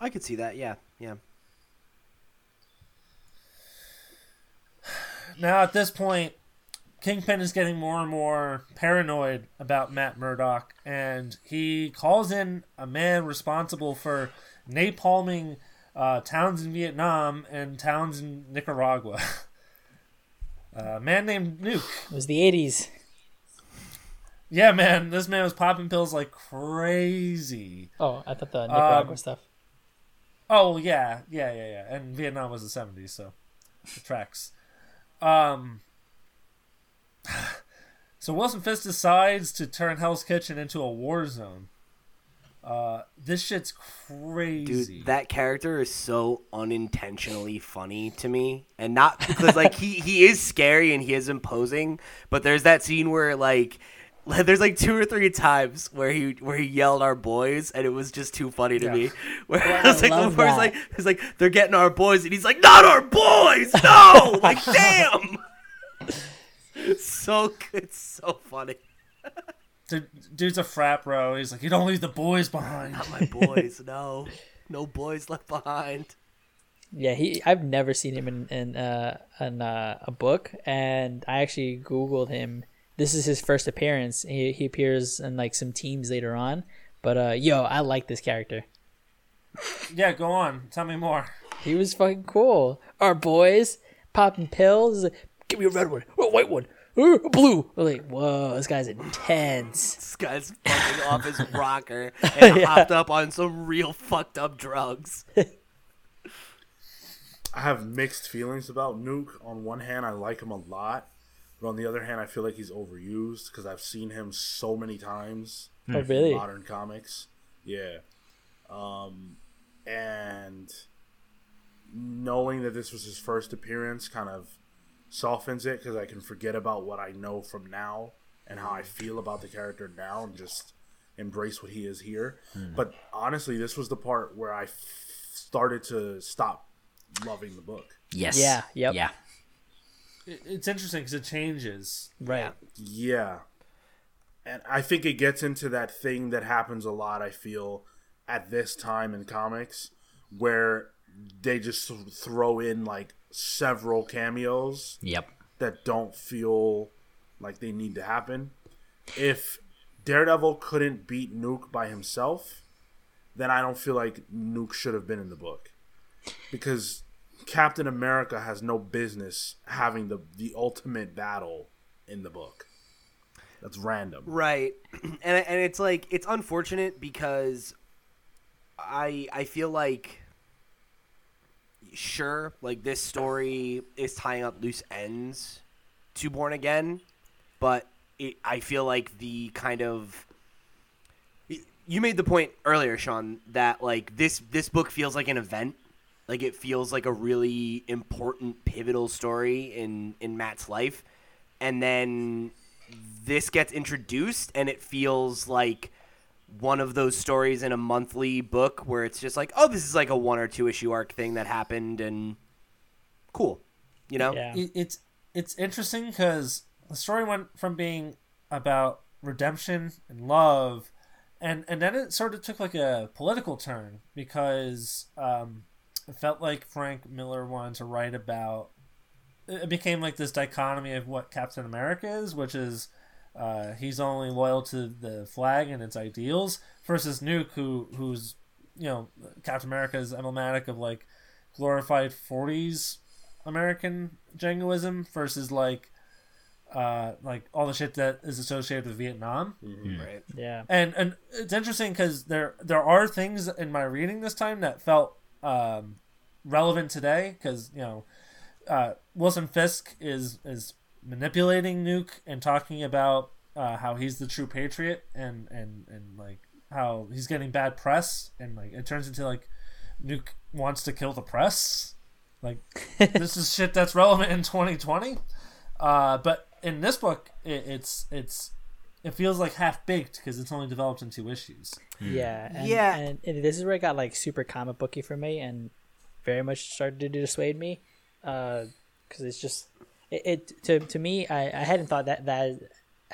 I could see that. Yeah, yeah. Now at this point, Kingpin is getting more and more paranoid about Matt Murdock, and he calls in a man responsible for napalming uh, towns in Vietnam and towns in Nicaragua. a man named Nuke. It was the '80s. Yeah, man, this man was popping pills like crazy. Oh, I thought the Nicaragua Um, stuff. Oh yeah, yeah, yeah, yeah. And Vietnam was the seventies, so it tracks. Um. So Wilson Fisk decides to turn Hell's Kitchen into a war zone. Uh, this shit's crazy. Dude, that character is so unintentionally funny to me, and not because like he he is scary and he is imposing, but there's that scene where like. There's like two or three times where he where he yelled our boys and it was just too funny to Yeah. me. Where Yeah, I was I like, love where he's that. like, he's like, they're getting our boys, and he's like, not our boys, no, like, damn. so good, so funny. Dude, dude's a frat bro. He's like, you don't leave the boys behind. Not my boys, no, no boys left behind. Yeah, he. I've never seen him in in uh, in uh, a book, and I actually googled him. This is his first appearance. He he appears in like some teams later on, but uh, yo, I like this character. Yeah, go on. Tell me more. He was fucking cool. Our boys popping pills. Give me a red one, or a white one, or a blue. I'm like, whoa, this guy's intense. This guy's fucking off his rocker and hopped up on some real fucked up drugs. I have mixed feelings about Nuke. On one hand, I like him a lot, but on the other hand, I feel like he's overused because I've seen him so many times Oh, really? in modern comics. Yeah, um, and knowing that this was his first appearance kind of softens it because I can forget about what I know from now and how I feel about the character now and just embrace what he is here. But honestly, this was the part where I f- started to stop loving the book. Yes. Yeah, yep. Yeah. It- It's interesting because it changes. Right. Yeah. And I think it gets into that thing that happens a lot, I feel, at this time in comics, where they just throw in like several cameos Yep. that don't feel like they need to happen. If Daredevil couldn't beat Nuke by himself, then I don't feel like Nuke should have been in the book. Because Captain America has no business having the the ultimate battle in the book. That's random. Right. And and it's like it's unfortunate because I I feel like sure, like this story is tying up loose ends to Born Again, but it, I feel like the kind of you made the point earlier, Sean, that like this this book feels like an event. Like it feels like a really important pivotal story in in Matt's life. And then this gets introduced and it feels like one of those stories in a monthly book where it's just like, oh, this is like a one or two issue arc thing that happened and cool. You know? Yeah. It, it's it's interesting because the story went from being about redemption and love, and and then it sort of took like a political turn because um, it felt like Frank Miller wanted to write about. It became like this dichotomy of what Captain America is, which is uh, he's only loyal to the flag and its ideals, versus Nuke, who who's you know Captain America is emblematic of like glorified '40s American jingoism versus like uh like all the shit that is associated with Vietnam. Right. Yeah. And and it's interesting because there there are things in my reading this time that felt um, relevant today because you know uh, Wilson Fisk is is manipulating Nuke and talking about uh, how he's the true patriot and and and like how he's getting bad press and like it turns into like Nuke wants to kill the press. Like this is shit that's relevant in 2020. Uh, but in this book, it, it's it's it feels like half baked because it's only developed in two issues. Hmm. Yeah, and, Yeah. and, and this is where it got like super comic booky for me, and very much started to dissuade me, uh, because it's just it, it to to me. I, I hadn't thought that that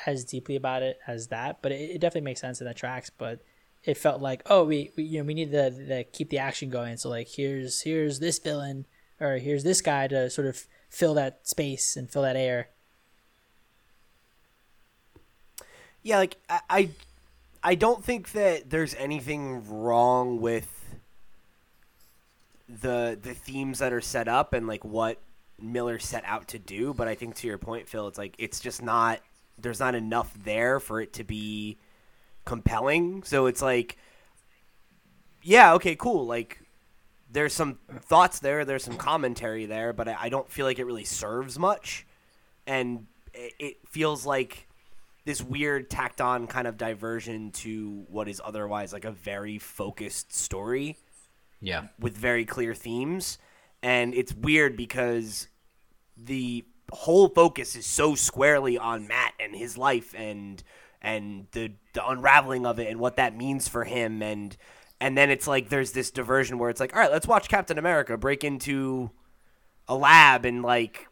as deeply about it as that, but it, it definitely makes sense in the tracks. But it felt like oh we, we you know we need to, to keep the action going. So like here's here's this villain or here's this guy to sort of fill that space and fill that air. Yeah, like I, I, don't think that there's anything wrong with the the themes that are set up and like what Miller set out to do. But I think to your point, Phil, it's like it's just not there's not enough there for it to be compelling. So it's like, yeah, okay, cool. Like there's some thoughts there, there's some commentary there, but I, I don't feel like it really serves much, and it, it feels like this weird tacked on kind of diversion to what is otherwise like a very focused story Yeah. with very clear themes and it's weird because the whole focus is so squarely on Matt and his life and and the the unraveling of it and what that means for him and and then it's like there's this diversion where it's like all right let's watch Captain America break into a lab and like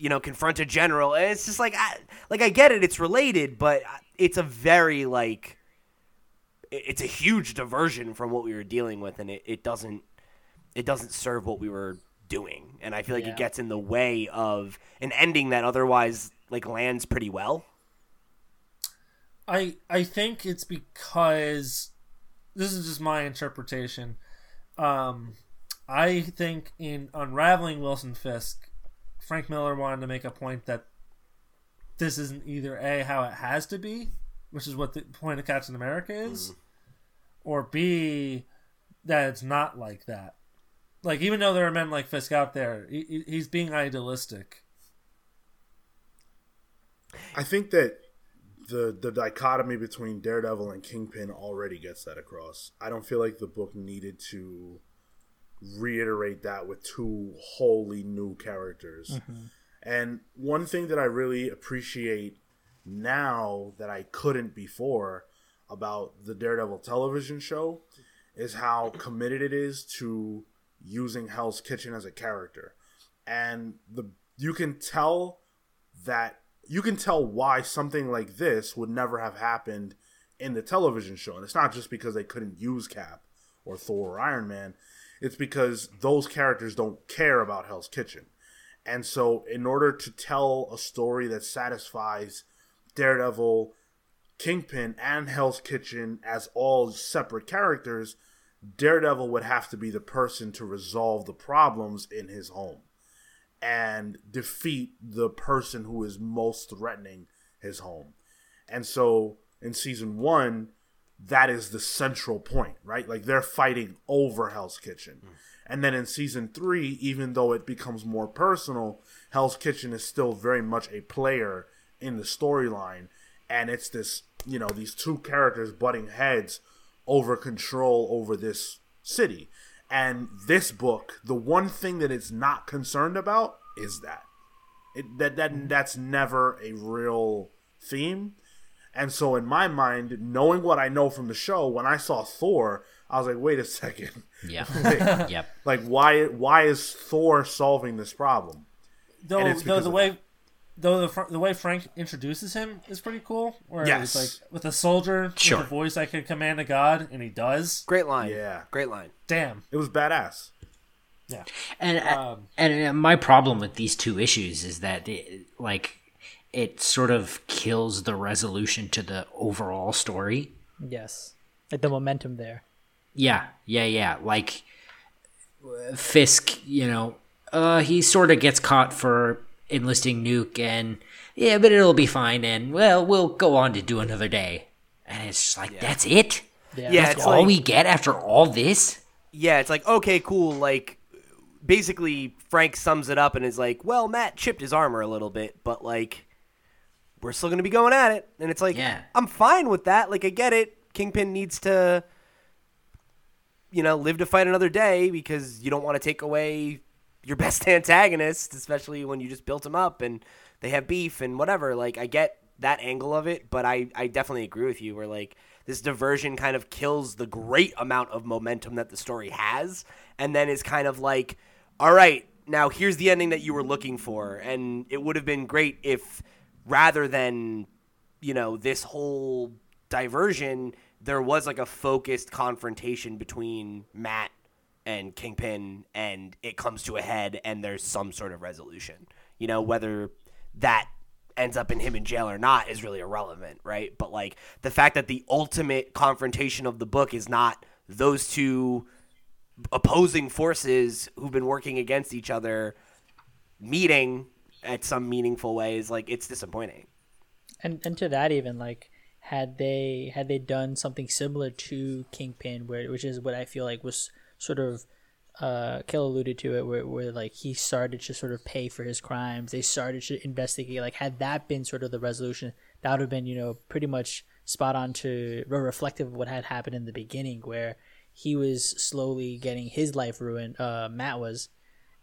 you know confront a general and it's just like I, like I get it it's related but it's a very like it's a huge diversion from what we were dealing with and it, it doesn't it doesn't serve what we were doing and i feel like Yeah. it gets in the way of an ending that otherwise like lands pretty well I I think it's because this is just my interpretation. Um, I think in unraveling Wilson Fisk, Frank Miller wanted to make a point that this isn't either a how it has to be, which is what the point of Captain America is, mm-hmm. or b that it's not like that. Like even though there are men like Fisk out there, he, he- he's being idealistic. I think that the the dichotomy between Daredevil and Kingpin already gets that across. I don't feel like the book needed to reiterate that with two wholly new characters. Mm-hmm. And one thing that I really appreciate now that I couldn't before about the Daredevil television show is how committed it is to using Hell's Kitchen as a character. And the you can tell that you can tell why something like this would never have happened in the television show. And it's not just because they couldn't use Cap or Thor or Iron Man. It's because those characters don't care about Hell's Kitchen. And so in order to tell a story that satisfies Daredevil, Kingpin, and Hell's Kitchen as all separate characters, Daredevil would have to be the person to resolve the problems in his home and defeat the person who is most threatening his home. And so in season one, that is the central point, right? Like they're fighting over Hell's Kitchen. And then in season three, even though it becomes more personal, Hell's Kitchen is still very much a player in the storyline. And it's this, you know, these two characters butting heads over control over this city. And this book, the one thing that it's not concerned about is that. It, that that that's never a real theme. And so in my mind, knowing what I know from the show, when I saw Thor, I was like, wait a second. Yeah. Like, yep. like why why is Thor solving this problem? Though, though the of way, though the, the way Frank introduces him is pretty cool. Where Yes. it's like with a soldier Sure. with a voice I can command a god, and he does. great line Yeah. great line Damn. It was badass. Yeah. And Um, and uh, my problem with these two issues is that it, like it sort of kills the resolution to the overall story. Yes, like the momentum there. Yeah, yeah, yeah. Like Fisk, you know, uh, he sort of gets caught for enlisting Nuke, and yeah, but it'll be fine. And well, we'll go on to do another day. And it's just like that's it. Yeah, Yeah, That's it's all like- we get after all this. yeah it's like okay cool like basically frank sums it up and is like well matt chipped his armor a little bit but like we're still gonna be going at it. And it's like Yeah. i'm fine with that. Like i get it. Kingpin needs to you know live to fight another day because you don't want to take away your best antagonist especially when you just built him up and they have beef and whatever. Like i get that angle of it but i i definitely agree with you where like this diversion kind of kills the great amount of momentum that the story has and then is kind of like all right now here's the ending that you were looking for. And it would have been great if rather than you know this whole diversion there was like a focused confrontation between Matt and Kingpin, and it comes to a head, and there's some sort of resolution. You know, whether that ends up in him in jail or not is really irrelevant, right? But like the fact that the ultimate confrontation of the book is not those two opposing forces who've been working against each other meeting at some meaningful ways like it's disappointing. And and to that even like had they had they done something similar to Kingpin, where which is what I feel like was sort of uh Kill alluded to it where, where like he started to sort of pay for his crimes they started to investigate like had that been sort of the resolution that would have been you know pretty much spot on to reflective of what had happened in the beginning where he was slowly getting his life ruined uh Matt was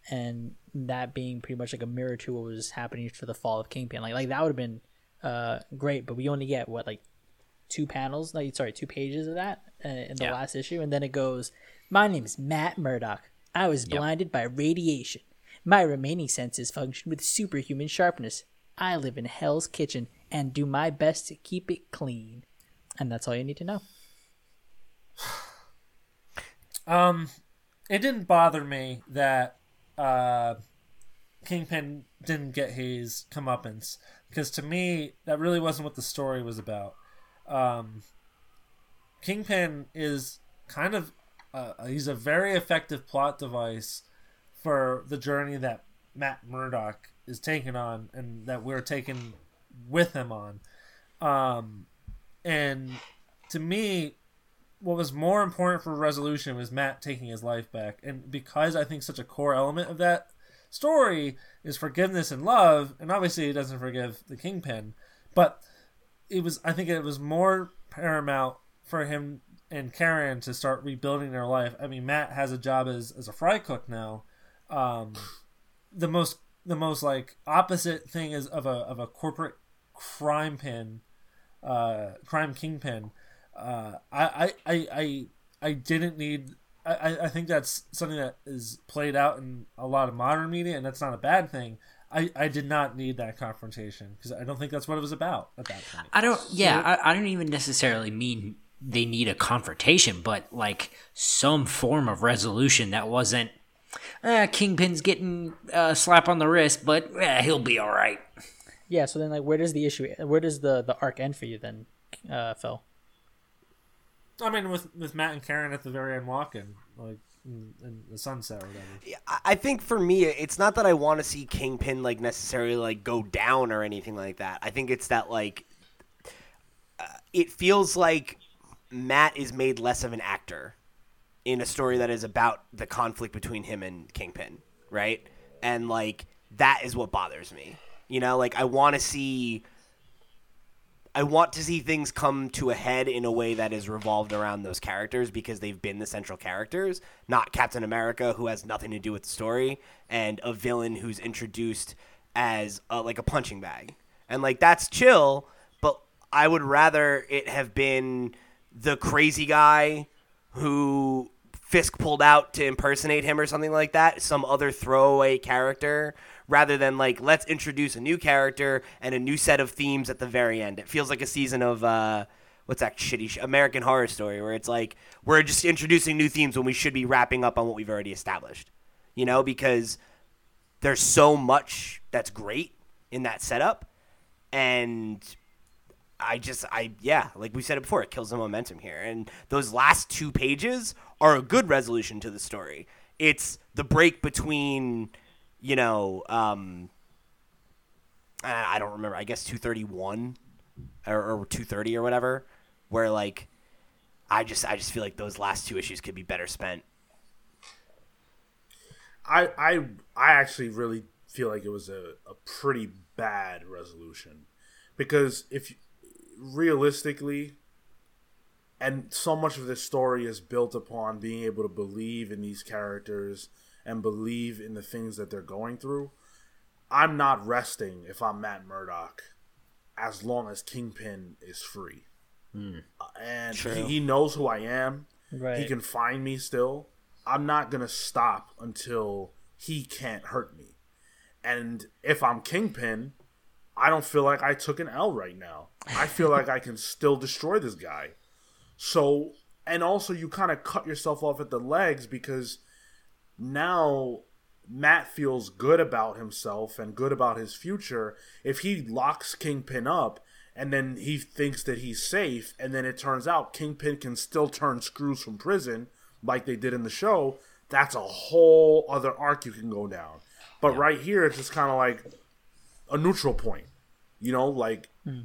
and that being pretty much like a mirror to what was happening for the fall of Kingpin like like that would have been uh, great, but we only get what like two panels, like sorry, two pages of that uh, in the Yeah. last issue, and then it goes, "My name is Matt Murdock. I was Yep. blinded by radiation. My remaining senses function with superhuman sharpness. I live in Hell's Kitchen and do my best to keep it clean." And that's all you need to know. Um, it didn't bother me that uh, Kingpin didn't get his comeuppance because to me that really wasn't what the story was about. Um, Kingpin is kind of uh, he's a very effective plot device for the journey that Matt Murdock is taking on and that we're taking with him on. Um, and to me, what was more important for resolution was Matt taking his life back. And because I think such a core element of that story is forgiveness and love, and obviously he doesn't forgive the Kingpin, but it was I think it was more paramount for him and Karen to start rebuilding their life. I mean, Matt has a job as as a fry cook now. Um, the most the most like opposite thing is of a of a corporate crime pin, uh, crime kingpin. Uh, I, I I I I didn't need. I, I- I think that's something that is played out in a lot of modern media, and that's not a bad thing. I, I did not need that confrontation because I don't think that's what it was about at that point. I don't. Yeah, I, I don't even necessarily mean they need a confrontation, but like some form of resolution that wasn't. Uh, Kingpin's getting a slap on the wrist, but eh, he'll be all right. Yeah. So then, like, where does the issue? Where does the the arc end for you then, uh, Phil? I mean, with with Matt and Karen at the very end walking, like in, the sunset or whatever. I think for me, it's not that I want to see Kingpin like necessarily like go down or anything like that. I think it's that like uh, it feels like Matt is made less of an actor in a story that is about the conflict between him and Kingpin, right? And like that is what bothers me. You know, like I want to see I want to see things come to a head in a way that is revolved around those characters because they've been the central characters, not Captain America who has nothing to do with the story and a villain who's introduced as a, like a punching bag. And like that's chill, but I would rather it have been the crazy guy who Fisk pulled out to impersonate him or something like that, some other throwaway character, rather than like let's introduce a new character and a new set of themes at the very end. It feels like a season of uh, what's that shitty sh- American Horror Story where it's like we're just introducing new themes when we should be wrapping up on what we've already established. You know, because there's so much that's great in that setup, and I just I yeah, like we said it before, it kills the momentum here. And those last two pages are a good resolution to the story. It's the break between, you know, um I don't remember, I guess 231 or, or 230 or whatever, where like I just I just feel like those last two issues could be better spent. I I I actually really feel like it was a, a pretty bad resolution because if realistically and so much of this story is built upon being able to believe in these characters and believe in the things that they're going through. I'm not resting if I'm Matt Murdock as long as Kingpin is free. Uh, and he, he knows who I am. Right. He can find me still. I'm not going to stop until he can't hurt me. And if I'm Kingpin, I don't feel like I took an L right now. I feel like I can still destroy this guy. So, and also you kind of cut yourself off at the legs because now Matt feels good about himself and good about his future. If he locks Kingpin up and then he thinks that he's safe, and then it turns out Kingpin can still turn screws from prison like they did in the show, that's a whole other arc you can go down. But right here, it's just kind of like a neutral point. You know, like hmm.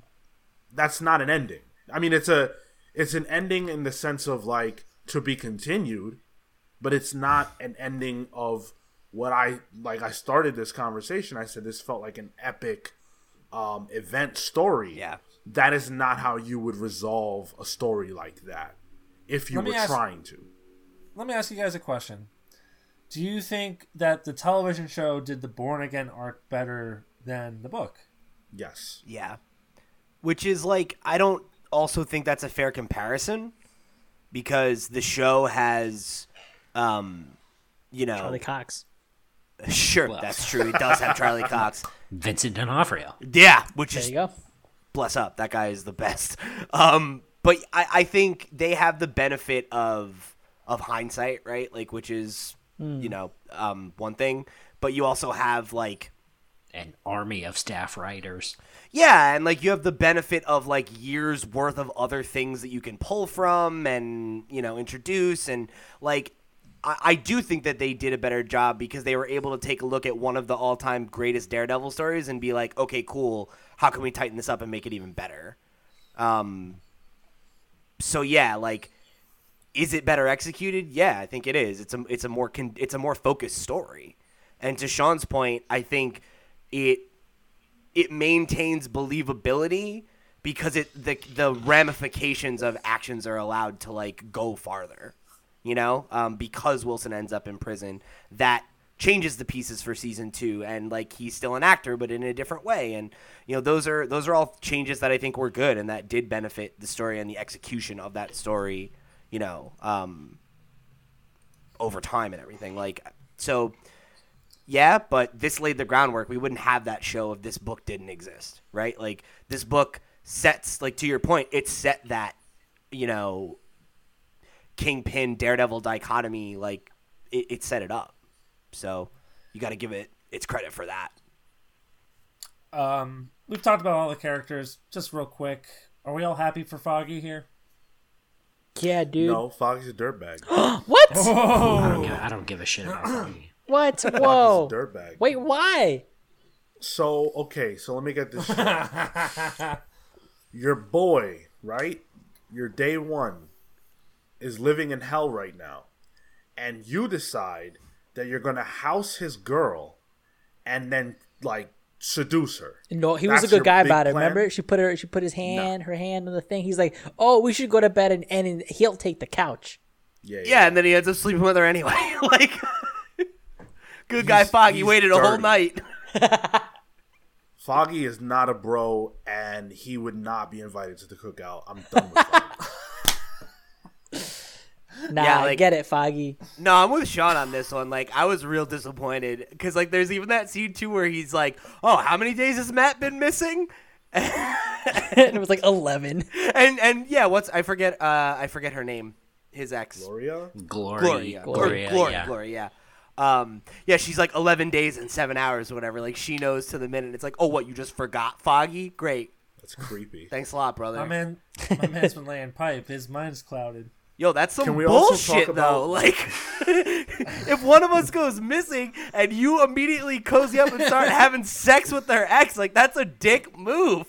that's not an ending. I mean, it's a it's an ending in the sense of like to be continued, but it's not an ending of what I like. I started this conversation. I said this felt like an epic um, event story. Yeah. that is not how you would resolve a story like that if you Let me were ask- trying to. Let me ask you guys a question. Do you think that the television show did the Born Again arc better than the book? Yes. Yeah. Which is like I don't also think that's a fair comparison because the show has um you know Charlie Cox. sure Well. that's true. It does have Charlie Cox. Vincent D'Onofrio. Yeah, which There is you go. bless up. That guy is the best. Um but I, I think they have the benefit of of hindsight, right? Like which is you know, um one thing. But you also have like An army of staff writers. Yeah, and like you have the benefit of like years worth of other things that you can pull from and you know introduce and like I, do think that they did a better job because they were able to take a look at one of the all-time greatest Daredevil stories and be like, okay, cool, how can we tighten this up and make it even better? Um, so yeah, like, is it better executed? Yeah, I think it is. It's a it's a more con- it's a more focused story, and to Sean's point, I think it it maintains believability because it the the ramifications of actions are allowed to like go farther you know um, because wilson ends up in prison that changes the pieces for season two and like he's still an actor but in a different way and you know those are those are all changes that i think were good and that did benefit the story and the execution of that story you know um, over time and everything like so yeah, but this laid the groundwork. We wouldn't have that show if this book didn't exist, right? Like this book sets, like to your point, it set that, you know, Kingpin Daredevil dichotomy. Like it, it set it up. So you got to give it its credit for that. Um, we've talked about all the characters. Just real quick, are we all happy for Foggy here? Yeah, dude. No, Foggy's a dirtbag. What? I don't, give, I don't give a shit about Foggy. What? Whoa. He's a dirtbag. Wait, why? So okay, so let me get this straight. Your boy, right? Your day one is living in hell right now, and you decide that you're gonna house his girl, and then like seduce her. No, he was a good guy about it. plan? Remember, she put her, she put his hand, her hand on the thing. He's like, "Oh, we should go to bed and and he'll take the couch." Yeah, Yeah, and then he ends up sleeping with her anyway. like, good guy Foggy he's waited a whole night. Foggy is not a bro, and he would not be invited to the cookout. I'm done with Foggy. Nah, Yeah, I get it, Foggy. No, I'm with Sean on this one. Like, I was real disappointed because, like, there's even that scene too where he's like, "Oh, how many days has Matt been missing?" and it was like eleven. And and yeah, what's I forget? Uh, I forget her name. His ex, Gloria. Glory, Gloria, Gloria, Gloria, yeah. Gloria, yeah. Um, yeah, she's like 11 days and seven hours or whatever. Like, she knows to the minute. It's like, oh, what? You just forgot Foggy? Great. That's creepy. Thanks a lot, brother. My man, my man's been laying pipe. His mind's clouded. Yo, that's some Can we also bullshit, though. about- Like, if one of us goes missing and you immediately cozy up and start having sex with their ex, like that's a dick move.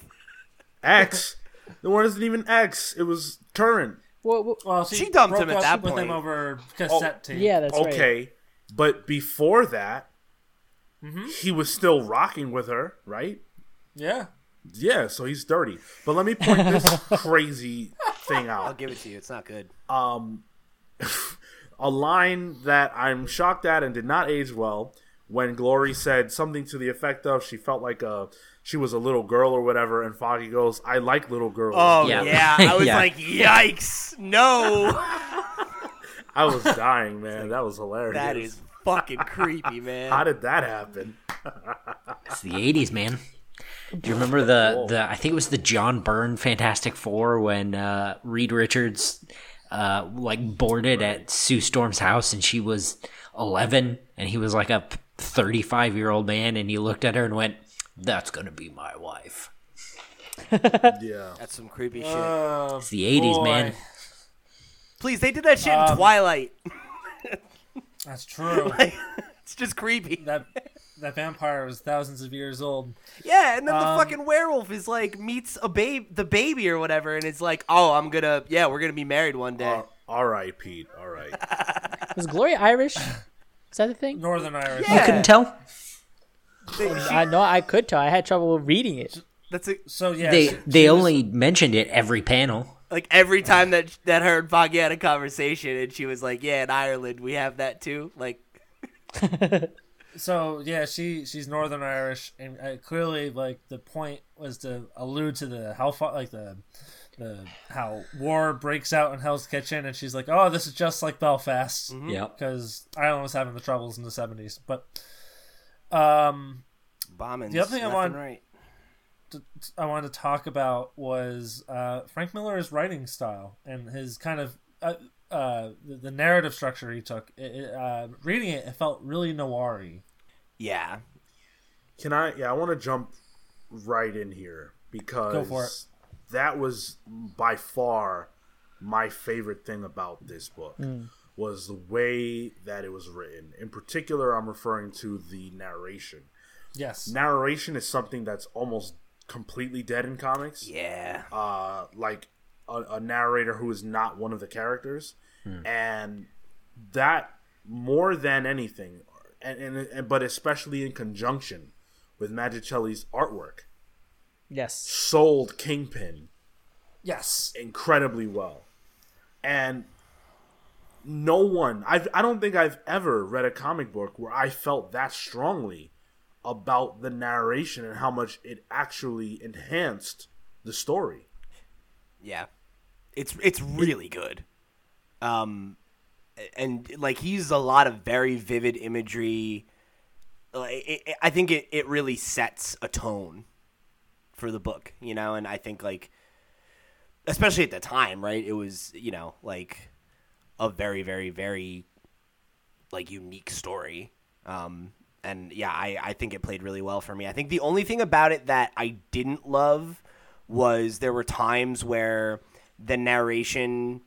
X. The one isn't even X. It was current. Well, well, Well, She dumped him broke at up that with point. him over cassette tape. yeah, that's right. okay, but before that, Mm-hmm. he was still rocking with her, right? yeah. Yeah, so he's dirty. But let me point this crazy thing out. I'll give it to you. It's not good. Um, a line that I'm shocked at and did not age well when Glory said something to the effect of she felt like a she was a little girl or whatever, and Foggy goes, "I like little girls." Oh yeah, Yeah. I was Yeah. like, yikes! No, I was dying, man. That was hilarious. that is fucking creepy, man. How did that happen? It's the '80s, man. Do you remember the the? I think it was the John Byrne Fantastic Four when uh, Reed Richards uh, like boarded at Sue Storm's house and she was eleven and he was like a thirty five year old man and he looked at her and went, "That's gonna be my wife." Yeah. That's some creepy shit. Oh, It's the eighties, man. Please, they did that shit um, in Twilight. That's true. it's just creepy. that that vampire was thousands of years old. Yeah, and then the Um, fucking werewolf is like meets a babe, the baby or whatever, and it's like, oh, I'm gonna, yeah, we're gonna be married one day. All- all right, Pete. All right. Was Gloria Irish? Is that the thing? Northern Irish. Yeah. You couldn't tell. I know I could tell. I had trouble reading it. That's a, So yeah, They she- they she was- only mentioned it every panel. like every time that that her and Foggy had a conversation, and she was like, yeah, in Ireland we have that too. Like, So yeah, she she's Northern Irish, and uh, clearly, like the point was to allude to the how far, like the the how war breaks out in Hell's Kitchen, and she's like, "Oh, this is just like Belfast," Yep. because Ireland was having the troubles in the seventies. But um, bombing. The other thing I left want- and right. I wanted to talk about was uh, Frank Miller's writing style and his kind of uh, uh, the, the narrative structure he took. It, it, uh, reading it, it felt really noir-y. Yeah, Can I? Yeah, I want to jump right in here because Go for it. that was by far my favorite thing about this book was the way that it was written. In particular, I'm referring to the narration. Yes. Narration is something that's almost completely dead in comics. yeah, uh, like a, a narrator who is not one of the characters, hmm. and that more than anything, and, and, and but especially in conjunction with Mazzucchelli's artwork, Yes. sold Kingpin Yes. incredibly well, and no one I've, I don't think I've ever read a comic book where I felt that strongly about the narration and how much it actually enhanced the story. Yeah. It's it's really good. Um, and like he uses a lot of very vivid imagery. Like, it, it- I think it, it really sets a tone for the book, you know. And I think like, especially at the time, right? It was you know like a very very very like unique story. Um, and yeah, I, I think it played really well for me. I think the only thing about it that I didn't love was there were times where the narration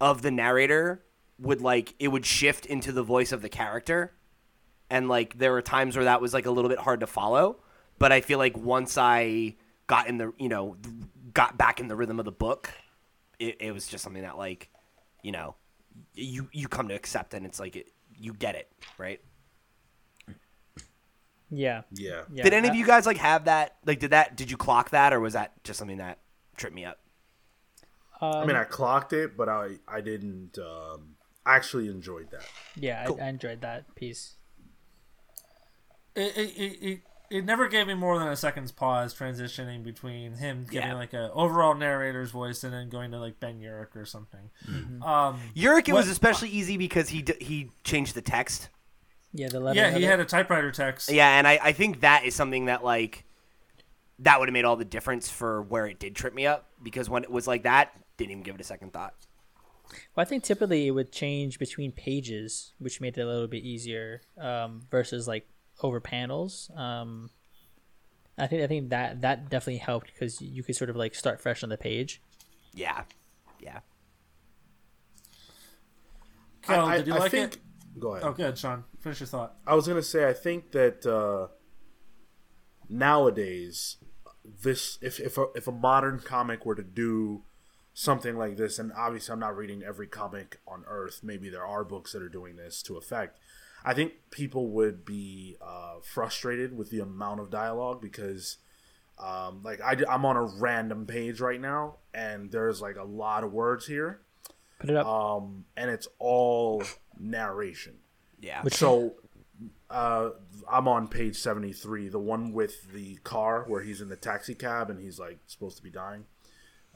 of the narrator would like it would shift into the voice of the character. And like there were times where that was like a little bit hard to follow. But i feel like once i got in the you know got back in the rhythm of the book it, it was just something that like you know you you come to accept and it's like it, you get it right Yeah. Yeah. Yeah. did any of you guys like have that like did that did you clock that or was that just something that tripped me up Uh, I mean, I clocked it, but I I didn't um, I actually enjoyed that. yeah, I, I enjoyed that piece. It, it, it, it, it never gave me more than a second's pause transitioning between him giving Yeah. like a overall narrator's voice and then going to like Ben Urich or something. Um, Urich, it was especially easy because he d- he changed the text Yeah, the letter. yeah, he of had a typewriter text. Yeah, and I, I think that is something that like that would have made all the difference for where it did trip me up because when it was like that, didn't even give it a second thought. Well, I think typically it would change between pages, which made it a little bit easier um, versus like over panels. Um, I think I think that that definitely helped because you could sort of like start fresh on the page. Yeah, yeah. Cale, I, did you I like think. it? Go ahead. Oh, good, Sean. Finish your thought. I was gonna say I think that uh, nowadays this if if a, if a modern comic were to do something like this, and obviously I'm not reading every comic on Earth. Maybe there are books that are doing this to effect. I think people would be uh, frustrated with the amount of dialogue because, um, like, I, I'm on a random page right now, and there's like a lot of words here, Put it up. um, and it's all narration. Yeah. Which So, uh, I'm on page 73, the one with the car where he's in the taxi cab and he's like supposed to be dying.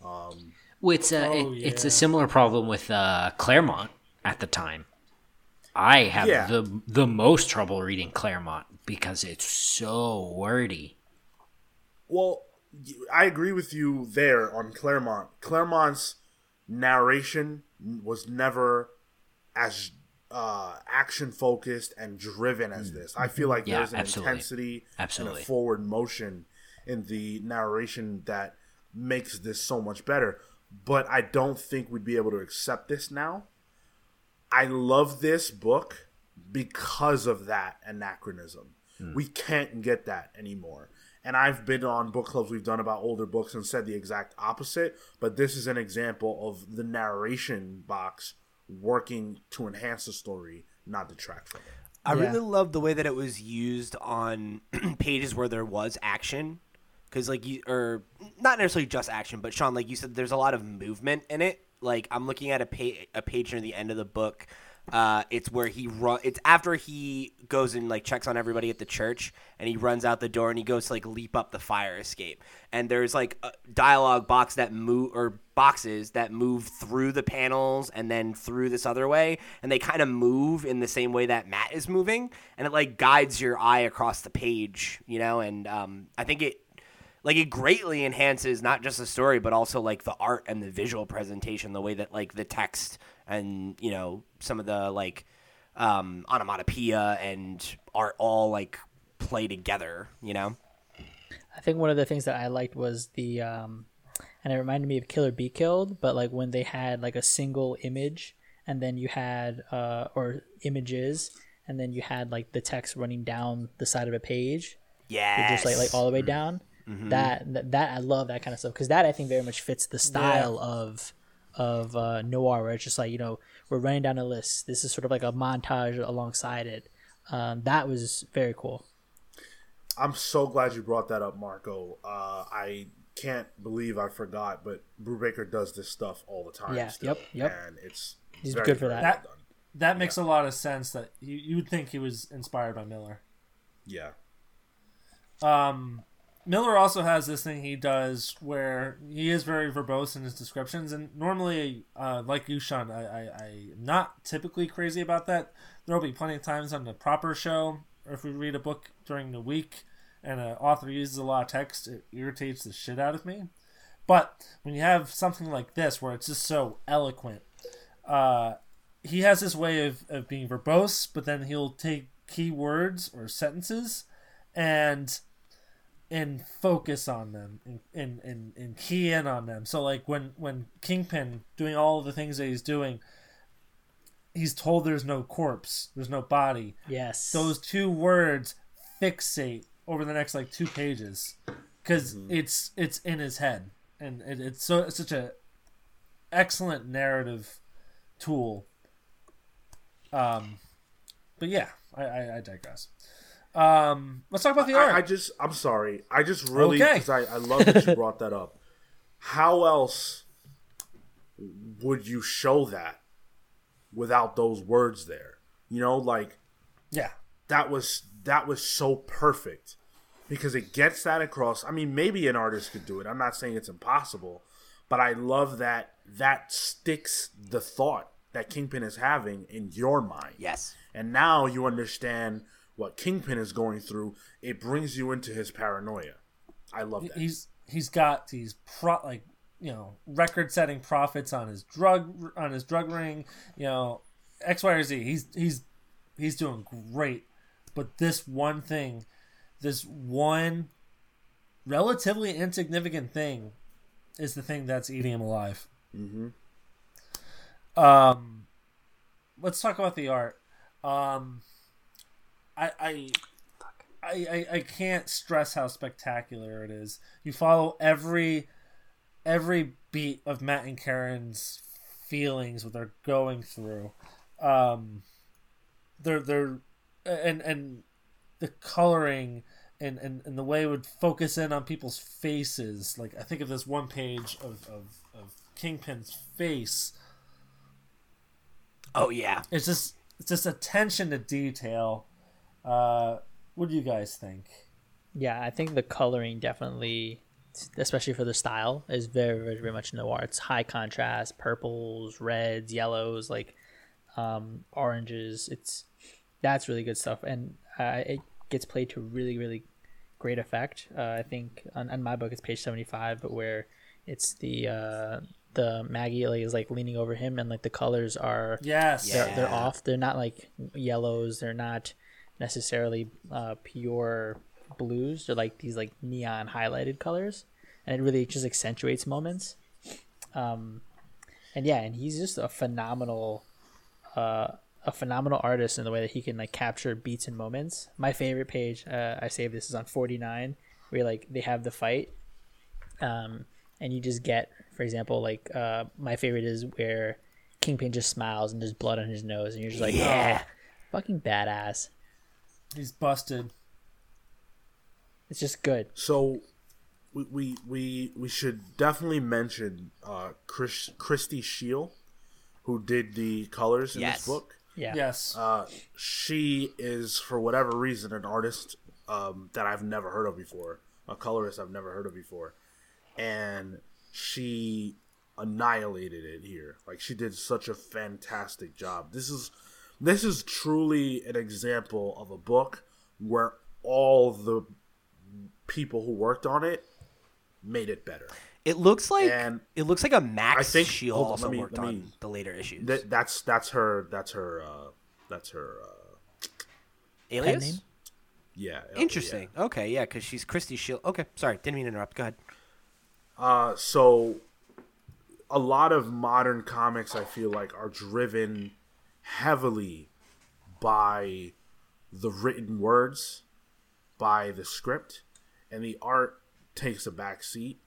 Well, it's a Oh, it, it's a similar problem with uh, Claremont at the time. I have Yeah. the the most trouble reading Claremont because it's so wordy. Well, I agree with you there on Claremont. Claremont's narration was never as uh, action focused and driven as hmm. this. I feel hmm. like Yeah, there's an absolutely. intensity Absolutely. and a forward motion in the narration that makes this so much better. But I don't think we'd be able to accept this now. I love this book because of that anachronism. Hmm. We can't get that anymore. And I've been on book clubs we've done about older books and said the exact opposite, but this is an example of the narration box working to enhance the story, not detract from it. I Yeah. really love the way that it was used on pages where there was action, because like you or not necessarily just action, but Sean, like you said, there's a lot of movement in it. Like I'm looking at a page, a page near the end of the book. Uh, it's where he run. It's after he goes and like checks on everybody at the church, and he runs out the door and he goes to like leap up the fire escape. And there's like a dialogue box that move or boxes that move through the panels and then through this other way, and they kind of move in the same way that Matt is moving, and it like guides your eye across the page, you know. And um, I think it like it greatly enhances not just the story but also like the art and the visual presentation the way that like the text and you know some of the like um onomatopoeia and art all like play together you know? I think one of the things that I liked was the um and it reminded me of Kill or Be Killed, but like when they had like a single image and then you had uh or images and then you had like the text running down the side of a page, yeah just like like all the way down. That, that that I love that kind of stuff because that I think very much fits the style of of uh, noir where it's just like you know we're running down a list. This is sort of like a montage alongside it. Um, that was very cool. I'm so glad you brought that up, Marco. Uh, I can't believe I forgot, but Brubaker does this stuff all the time. Yeah, still, yep, yep. And it's He's very, good for that. That well that makes a lot of sense. That you you would think he was inspired by Miller. Yeah. Um, Miller also has this thing he does where he is very verbose in his descriptions, and normally, uh, like you, Sean, I, I, I'm not typically crazy about that. There will be plenty of times on the proper show, or if we read a book during the week and an author uses a lot of text, it irritates the shit out of me. But when you have something like this, where it's just so eloquent, uh, he has this way of, of being verbose, but then he'll take key words or sentences and and focus on them and, and, and, and key in on them. So like when when Kingpin doing all of the things that he's doing, he's told there's no corpse, there's no body. Yes, Those two words fixate over the next like two pages because it's it's in his head and it, it's so it's such a excellent narrative tool. Um, but yeah, I, I, I digress. Um, let's talk about the art. I, I just, I'm sorry. I just really, Okay. because I, I love that you brought that up. How else would you show that without those words there? You know, like yeah, that was that was so perfect because it gets that across. I mean, maybe an artist could do it. I'm not saying it's impossible, but I love that that sticks the thought that Kingpin is having in your mind. yes And now you understand what Kingpin is going through. It brings you into his paranoia. I love that. he's he's got these pro like you know record setting profits on his drug on his drug ring you know x y or z he's he's he's doing great but this one thing this one relatively insignificant thing is the thing that's eating him alive mm-hmm. um let's talk about the art um i i I, I, can't stress how spectacular it is. You follow every every beat of Matt and Karen's feelings, what they're going through. Um, they're they're and and the coloring and, and, and the way it would focus in on people's faces. Like I think of this one page of, of, of Kingpin's face. oh yeah It's just it's just attention to detail. Uh, what do you guys think? Yeah, I think the coloring definitely, especially for the style, is very, very, very much noir. It's high contrast, purples, reds, yellows, like um, oranges. It's that's really good stuff, and uh, it gets played to really, really great effect. Uh, I think on, on my book it's page seventy five, but where it's the uh, the Maggie like, is like leaning over him and like the colors are Yes. they're, they're off. They're not like yellows. They're not necessarily uh, pure blues. They're like these like neon highlighted colors, and it really just accentuates moments. Um, and yeah, and he's just a phenomenal, uh, a phenomenal artist in the way that he can like capture beats and moments. My favorite page, uh, I saved this is on forty nine, where like they have the fight, um, and you just get, for example, like uh, my favorite is where Kingpin just smiles and there's blood on his nose, and you're just like, Yeah. oh, fucking badass. He's busted. It's just good. So we we we, we should definitely mention uh, Chris, Christie Scheele, who did the colors in Yes. this book. Yeah. Yes. Uh, she is, for whatever reason, an artist um, that I've never heard of before, a colorist I've never heard of before, and she annihilated it here. Like she did such a fantastic job. This is this is truly an example of a book where all the people who worked on it made it better. It looks like And it looks like a Max I think- Shield on, also me- worked me- on the later issues. That, that's that's her that's her uh, that's her uh, Alias? name? yeah. Interesting. Okay, yeah, because she's Christie Scheele. Okay, sorry, didn't mean to interrupt. Go ahead. Uh, so a lot of modern comics I feel like are driven heavily by the written words, by the script, and the art takes a back seat.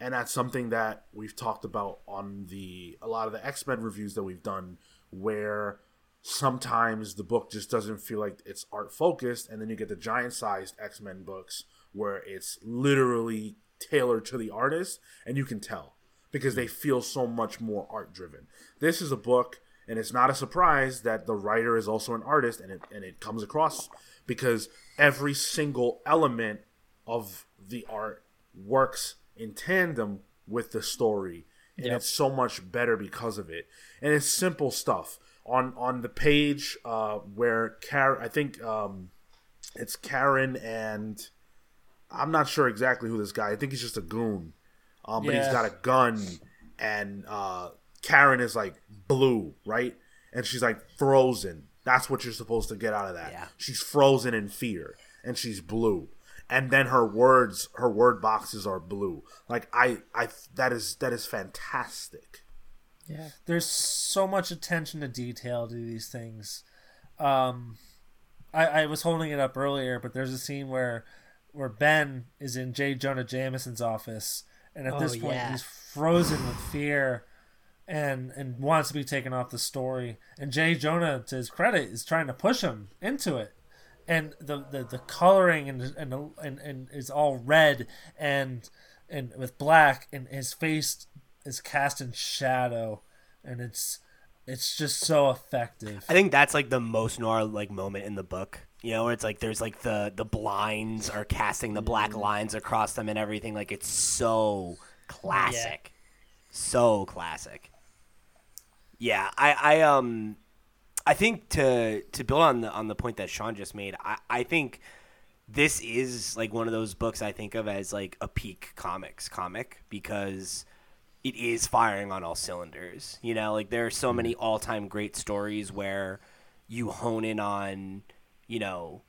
And that's something that we've talked about on the a lot of the X Men reviews that we've done, where sometimes the book just doesn't feel like it's art focused, and then you get the giant sized X Men books where it's literally tailored to the artist, and you can tell because they feel so much more art driven. This is a book, and it's not a surprise that the writer is also an artist, and it and it comes across because every single element of the art works in tandem with the story. And Yep. it's so much better because of it. And it's simple stuff. On on the page uh where Karen I think um it's Karen and I'm not sure exactly who this guy I think he's just a goon. Um but he's got a gun and uh Karen is like blue right and she's like frozen that's what you're supposed to get out of that Yeah. she's frozen in fear and she's blue and then her words her word boxes are blue like i i that is that is fantastic Yeah. there's so much attention to detail to these things. Um, I, I was holding it up earlier, but there's a scene where where Ben is in J. Jonah Jameson's office, and at this Oh, point yeah. he's frozen with fear, and and wants to be taken off the story. And Jay Jonah, to his credit, is trying to push him into it. And the, the, the coloring and, and and and is all red and and with black, and his face is cast in shadow, and it's it's just so effective. I think that's like the most noir like moment in the book. You know, where it's like there's like the the blinds are casting the black mm. lines across them and everything. Like it's so classic, so classic. Yeah, I I um I think to to build on the on the point that Sean just made, I I think this is like one of those books I think of as like a peak comics comic because it is firing on all cylinders. You know, like there are so many all time great stories where you hone in on, you know,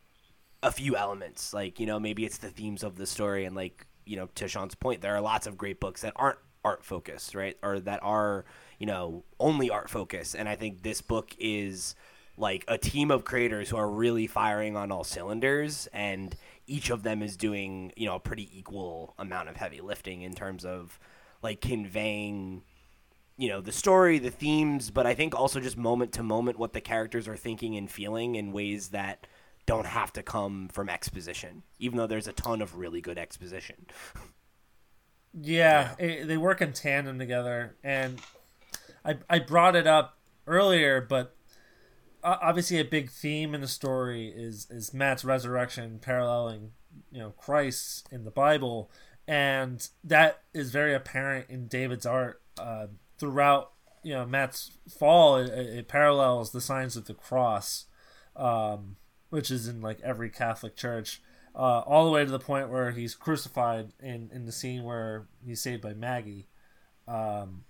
a few elements. Like, you know, maybe it's the themes of the story and like, you know, to Sean's point, there are lots of great books that aren't art focused, right? Or that are, you know, only art focus. And I think this book is like a team of creators who are really firing on all cylinders and each of them is doing, you know, a pretty equal amount of heavy lifting in terms of like conveying you know the story the themes but i think also just moment to moment what the characters are thinking and feeling in ways that don't have to come from exposition even though there's a ton of really good exposition. Yeah, it, they work in tandem together, and I I brought it up earlier, but obviously a big theme in the story is is Matt's resurrection paralleling you know Christ in the Bible, and that is very apparent in David's art uh, throughout. You know Matt's fall it, it parallels the signs of the cross, um, which is in like every Catholic church. uh, all the way to the point where he's crucified in in the scene where he's saved by Maggie. Um,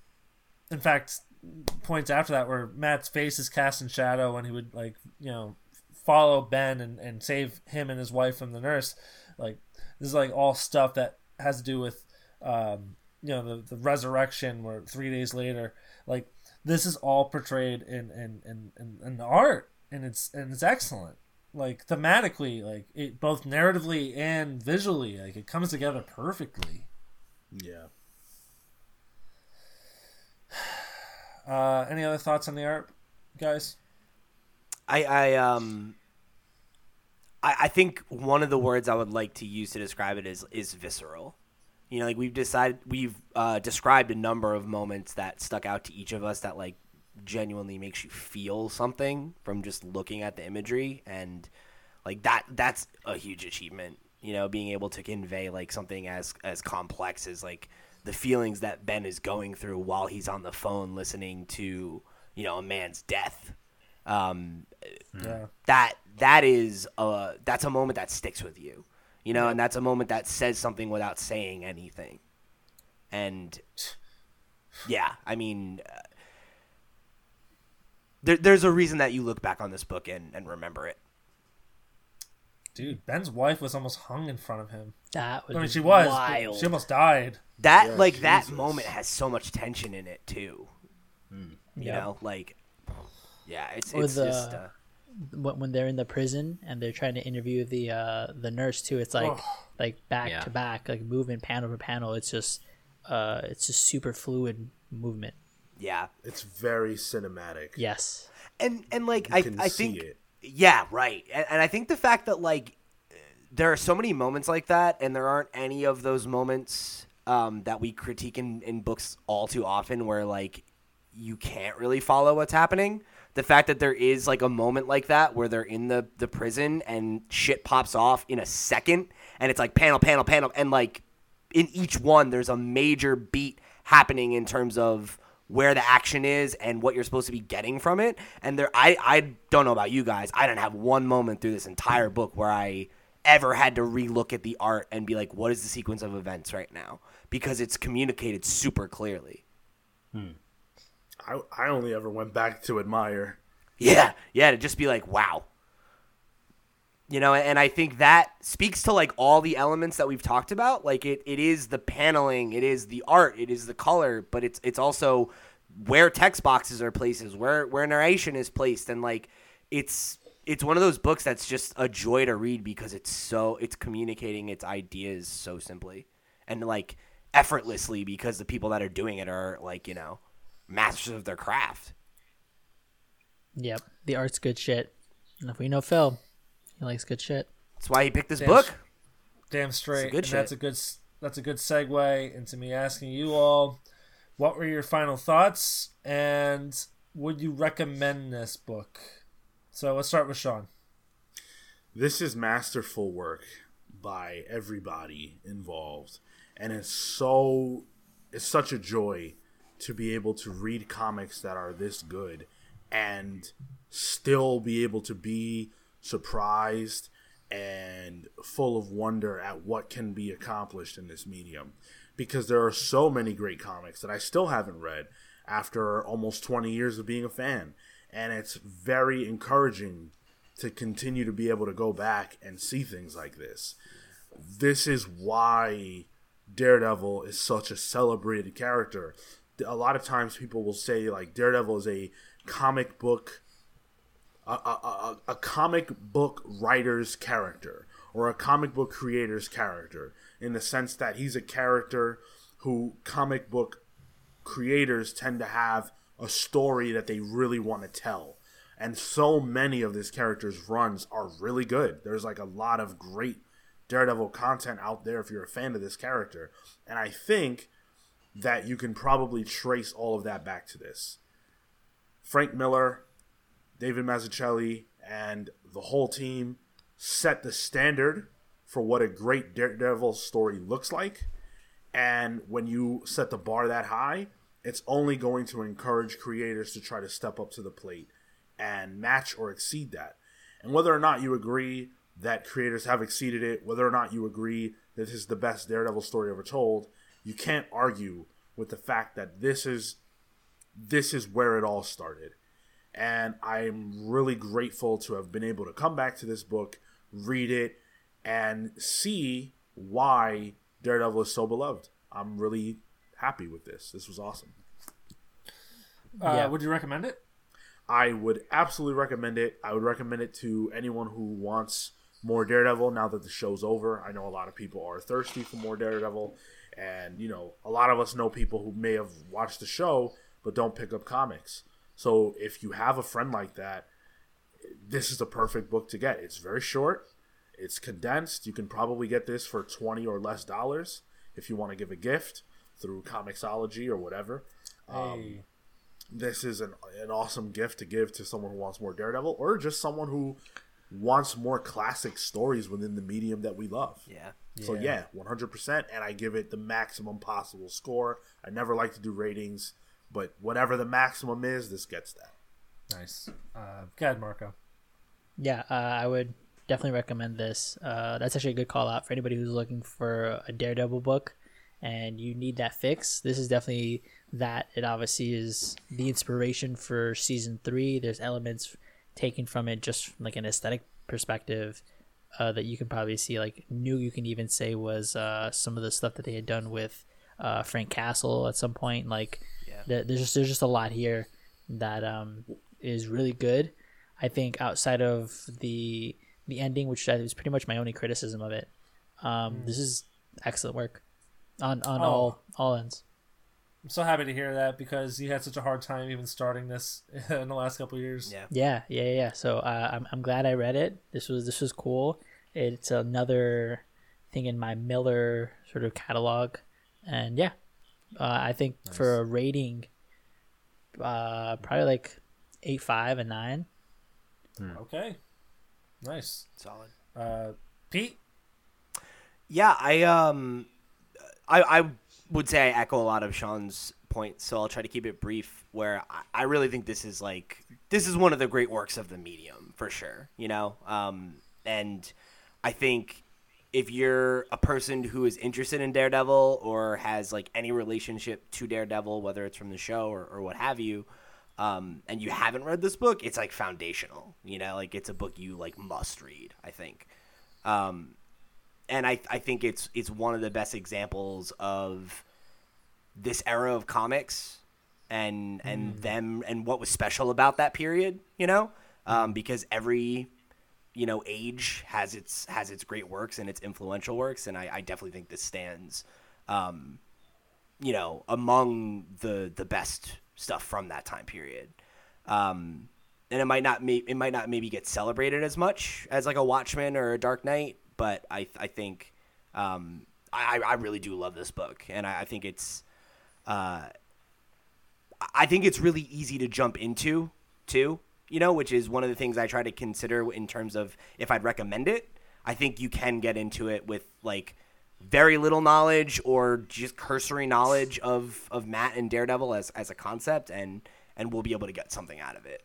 in fact, points after that where Matt's face is cast in shadow when he would like you know follow Ben and, and save him and his wife from the nurse. Like this is like all stuff that has to do with um, you know the, the resurrection where three days later like this is all portrayed in in, in, in, in art and it's and it's excellent like thematically like it both narratively and visually like it comes together perfectly Yeah. Uh any other thoughts on the art guys I, I um I, I think one of the words I would like to use to describe it is is visceral. You know, like we've decided we've uh, described a number of moments that stuck out to each of us that like genuinely makes you feel something from just looking at the imagery and like that that's a huge achievement. You know, being able to convey like something as as complex as like the feelings that Ben is going through while he's on the phone listening to, you know, a man's death. Um, yeah. that that is uh that's a moment that sticks with you you know and that's a moment that says something without saying anything. And yeah i mean uh, there, there's a reason that you look back on this book and, and remember it dude ben's wife was almost hung in front of him That would i mean she was wild. she almost died that Yeah, like that Jesus. moment has so much tension in it too you Yep. know like yeah it's Or it's the- just uh, when when they're in the prison and they're trying to interview the uh the nurse too it's like like back Yeah. to back like movement panel to panel it's just uh it's just super fluid movement yeah It's very cinematic. yes and and like You I, can I see think it. Yeah right. And, and i think the fact that like there are so many moments like that and there aren't any of those moments um, that we critique in, in books all too often where like you can't really follow what's happening. The fact that there is like a moment like that where they're in the, the prison and shit pops off in a second and it's like panel panel panel and like in each one there's a major beat happening in terms of where the action is and what you're supposed to be getting from it. And there I, I don't know about you guys. I didn't have one moment through this entire book where i ever had to relook at the art and be like what is the sequence of events right now? Because it's communicated super clearly. Hmm. I, I only ever went back to admire. Yeah, yeah, to just be like, wow. You know, and I think that speaks to like all the elements that we've talked about. Like it, it is the paneling, it is the art, it is the color, but it's it's also where text boxes are places, where where narration is placed, and like it's it's one of those books that's just a joy to read because it's so it's communicating its ideas so simply and like effortlessly because the people that are doing it are like you know masters of their craft. yep the art's good shit and if we know phil he likes good shit That's why he picked this Damn book. sh- Damn straight. good and that's shit. a good that's a good segue into me asking you all what were your final thoughts and would you recommend this book? So let's start with Sean. This is masterful work by everybody involved, and it's so it's such a joy to be able to read comics that are this good and still be able to be surprised and full of wonder at what can be accomplished in this medium because there are so many great comics that I still haven't read after almost 20 years of being a fan and it's very encouraging to continue to be able to go back and see things like this. This is why Daredevil is such a celebrated character. A lot of times people will say like Daredevil is a comic book a, a, a, comic book writer's character or a comic book creator's character in the sense that he's a character who comic book creators tend to have a story that they really want to tell. And so many of this character's runs are really good. There's like a lot of great Daredevil content out there if you're a fan of this character. And I think that you can probably trace all of that back to this. Frank Miller, David Mazzucchelli, and the whole team set the standard for what a great Daredevil story looks like. And when you set the bar that high, it's only going to encourage creators to try to step up to the plate and match or exceed that. And whether or not you agree that creators have exceeded it. Whether or not you agree that this is the best Daredevil story ever told, you can't argue with the fact that this is this is where it all started. And I'm really grateful to have been able to come back to this book, read it, and see why Daredevil is so beloved. I'm really happy with this. This was awesome. Uh, Yeah. Would you recommend it? I would absolutely recommend it. I would recommend it to anyone who wants more Daredevil now that the show's over. I know a lot of people are thirsty for more Daredevil, and you know, a lot of us know people who may have watched the show but don't pick up comics. So if you have a friend like that, this is the perfect book to get. It's very short, it's condensed. You can probably get this for 20 or less dollars if you want to give a gift through Comixology or whatever. Um, Hey. this is an, an awesome gift to give to someone who wants more Daredevil or just someone who wants more classic stories within the medium that we love. Yeah. So yeah, 100% and I give it the maximum possible score. I never like to do ratings, but whatever the maximum is, this gets that. Nice. Uh, go ahead, Marco. Yeah, uh, I would definitely recommend this. Uh, that's actually a good call out for anybody who's looking for a Daredevil book and you need that fix. This is definitely that. It obviously is the inspiration for season three. There's elements taken from it just from like an aesthetic perspective uh, that you can probably see. Like new, you can even say was uh, some of the stuff that they had done with uh, Frank Castle at some point. Like Yeah. there's just there's just a lot here that um, is really good. I think outside of the the ending, which is pretty much my only criticism of it, um, this is excellent work on on Oh. all all ends. I'm so happy to hear that because you had such a hard time even starting this in the last couple of years. Yeah. Yeah, yeah, yeah. yeah. So uh, I'm I'm glad I read it. This was this was cool. It's another thing in my Miller sort of catalog, and yeah, uh, I think for a rating, uh, probably like eight five and nine. Okay. Nice. Solid. Uh, Pete? Yeah, I um, I I would say I echo a lot of Sean's points, so I'll try to keep it brief. Where I, I really think this is like this is one of the great works of the medium for sure. You know, um, and I think if you're a person who is interested in Daredevil or has like any relationship to Daredevil, whether it's from the show or, or what have you, um, and you haven't read this book, it's like foundational. You know, like it's a book you like must read. I think. Um, and I, I think it's it's one of the best examples of this era of comics and and them and what was special about that period, you know, um, because every you know age has its has its great works and its influential works, and I, I definitely think this stands, um, you know, among the the best stuff from that time period. Um, and it might not may, it might not maybe get celebrated as much as like a Watchmen or a Dark Knight, but I I think um, I I really do love this book, and I, I think it's uh, I think it's really easy to jump into too. You know, which is one of the things I try to consider in terms of if I'd recommend it. I think you can get into it with like very little knowledge or just cursory knowledge of, of Matt and Daredevil as, as a concept, and and we'll be able to get something out of it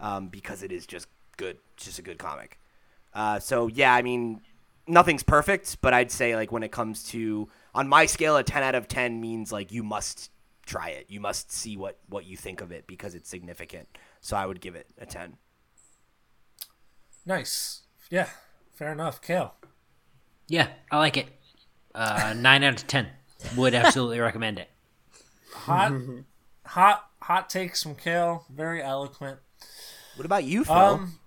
um, because it is just good, just a good comic. Uh, so yeah, I mean, nothing's perfect, but I'd say like when it comes to on my scale, a ten out of ten means like you must try it, you must see what what you think of it because it's significant. So I would give it a ten. Nice. Yeah, fair enough. Cale. Yeah, I like it. Uh, nine out of ten. Would absolutely recommend it. Hot, hot, hot takes from Cale. Very eloquent. What about you, Phil? Um,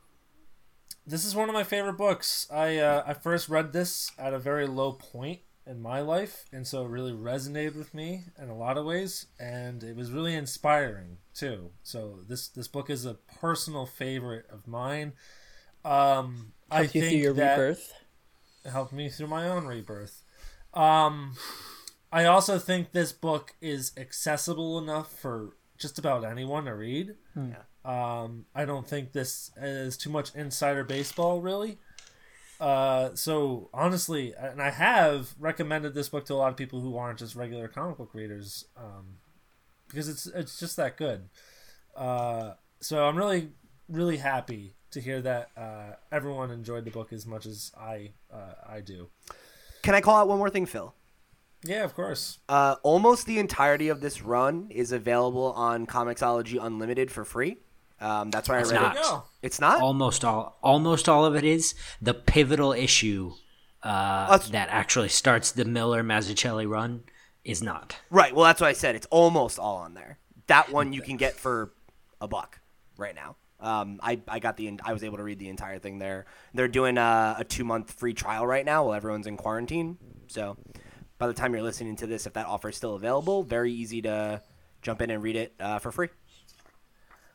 this is one of my favorite books. I uh, I first read this at a very low point in my life, and so it really resonated with me in a lot of ways, and it was really inspiring too. So this this book is a personal favorite of mine. Um, I Helped you think through your that rebirth. helped me through my own rebirth. Um, I also think this book is accessible enough for just about anyone to read. Um, I don't think this is too much insider baseball, really. Uh, so honestly, and I have recommended this book to a lot of people who aren't just regular comic book readers, um, because it's it's just that good. Uh, so I'm really really happy to hear that uh, everyone enjoyed the book as much as I uh, I do. Can I call out one more thing, Phil? Yeah, of course. Uh, almost the entirety of this run is available on Comixology Unlimited for free. Um, that's why I read not. it. It's not. almost all almost all of it is the pivotal issue uh, that actually starts the Miller Mazzucchelli run is not. Right. Well, that's why I said. It's almost all on there. That one you can get for a buck right now. Um, I, I got the I was able to read the entire thing there. They're doing a, a two month free trial right now while everyone's in quarantine. So by the time you're listening to this, if that offer is still available, very easy to jump in and read it uh, for free.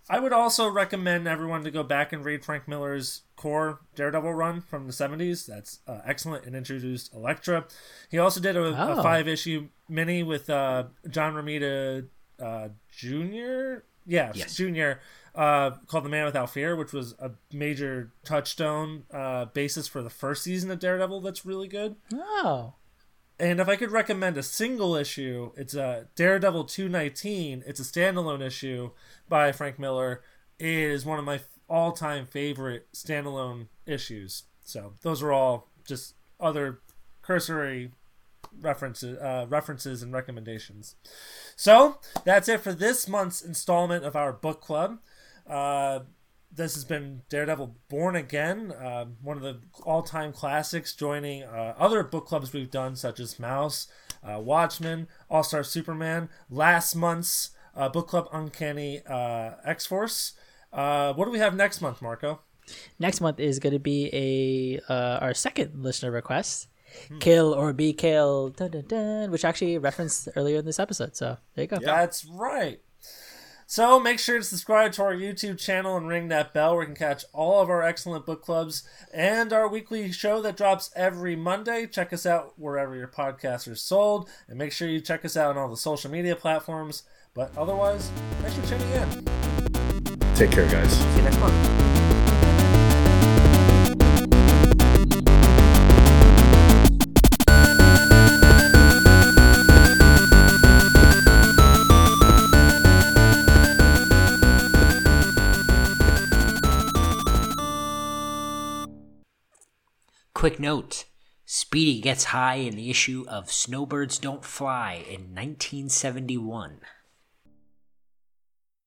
I would also recommend everyone to go back and read Frank Miller's core Daredevil run from the 70s. That's uh, excellent and introduced Elektra. He also did a, a Oh. five issue mini with uh, John Romita uh, Jr. Yeah, Yes. Jr. Uh, called The Man Without Fear, which was a major touchstone uh, basis for the first season of Daredevil that's really good. Oh, And if I could recommend a single issue, it's a Daredevil 219. It's a standalone issue by Frank Miller. It is one of my all-time favorite standalone issues. So those are all just other cursory references, uh, references and recommendations. So that's it for this month's installment of our book club. Uh, this has been Daredevil Born Again, uh, one of the all time classics, joining uh, other book clubs we've done, such as Maus, uh, Watchmen, All Star Superman, last month's uh, book club Uncanny uh, X Force. Uh, what do we have next month, Marco? next month is going to be a uh, our second listener request, Hmm. kill or be killed, dun, dun, dun, which actually referenced earlier in this episode. So there you go. That's right. So make sure to subscribe to our YouTube channel and ring that bell where you can catch all of our excellent book clubs and our weekly show that drops every Monday. Check us out wherever your podcasts are sold and make sure you check us out on all the social media platforms. But otherwise, thanks for tuning in. Take care, guys. See you next month. Quick note Speedy gets high in the issue of Snowbirds Don't Fly in 1971.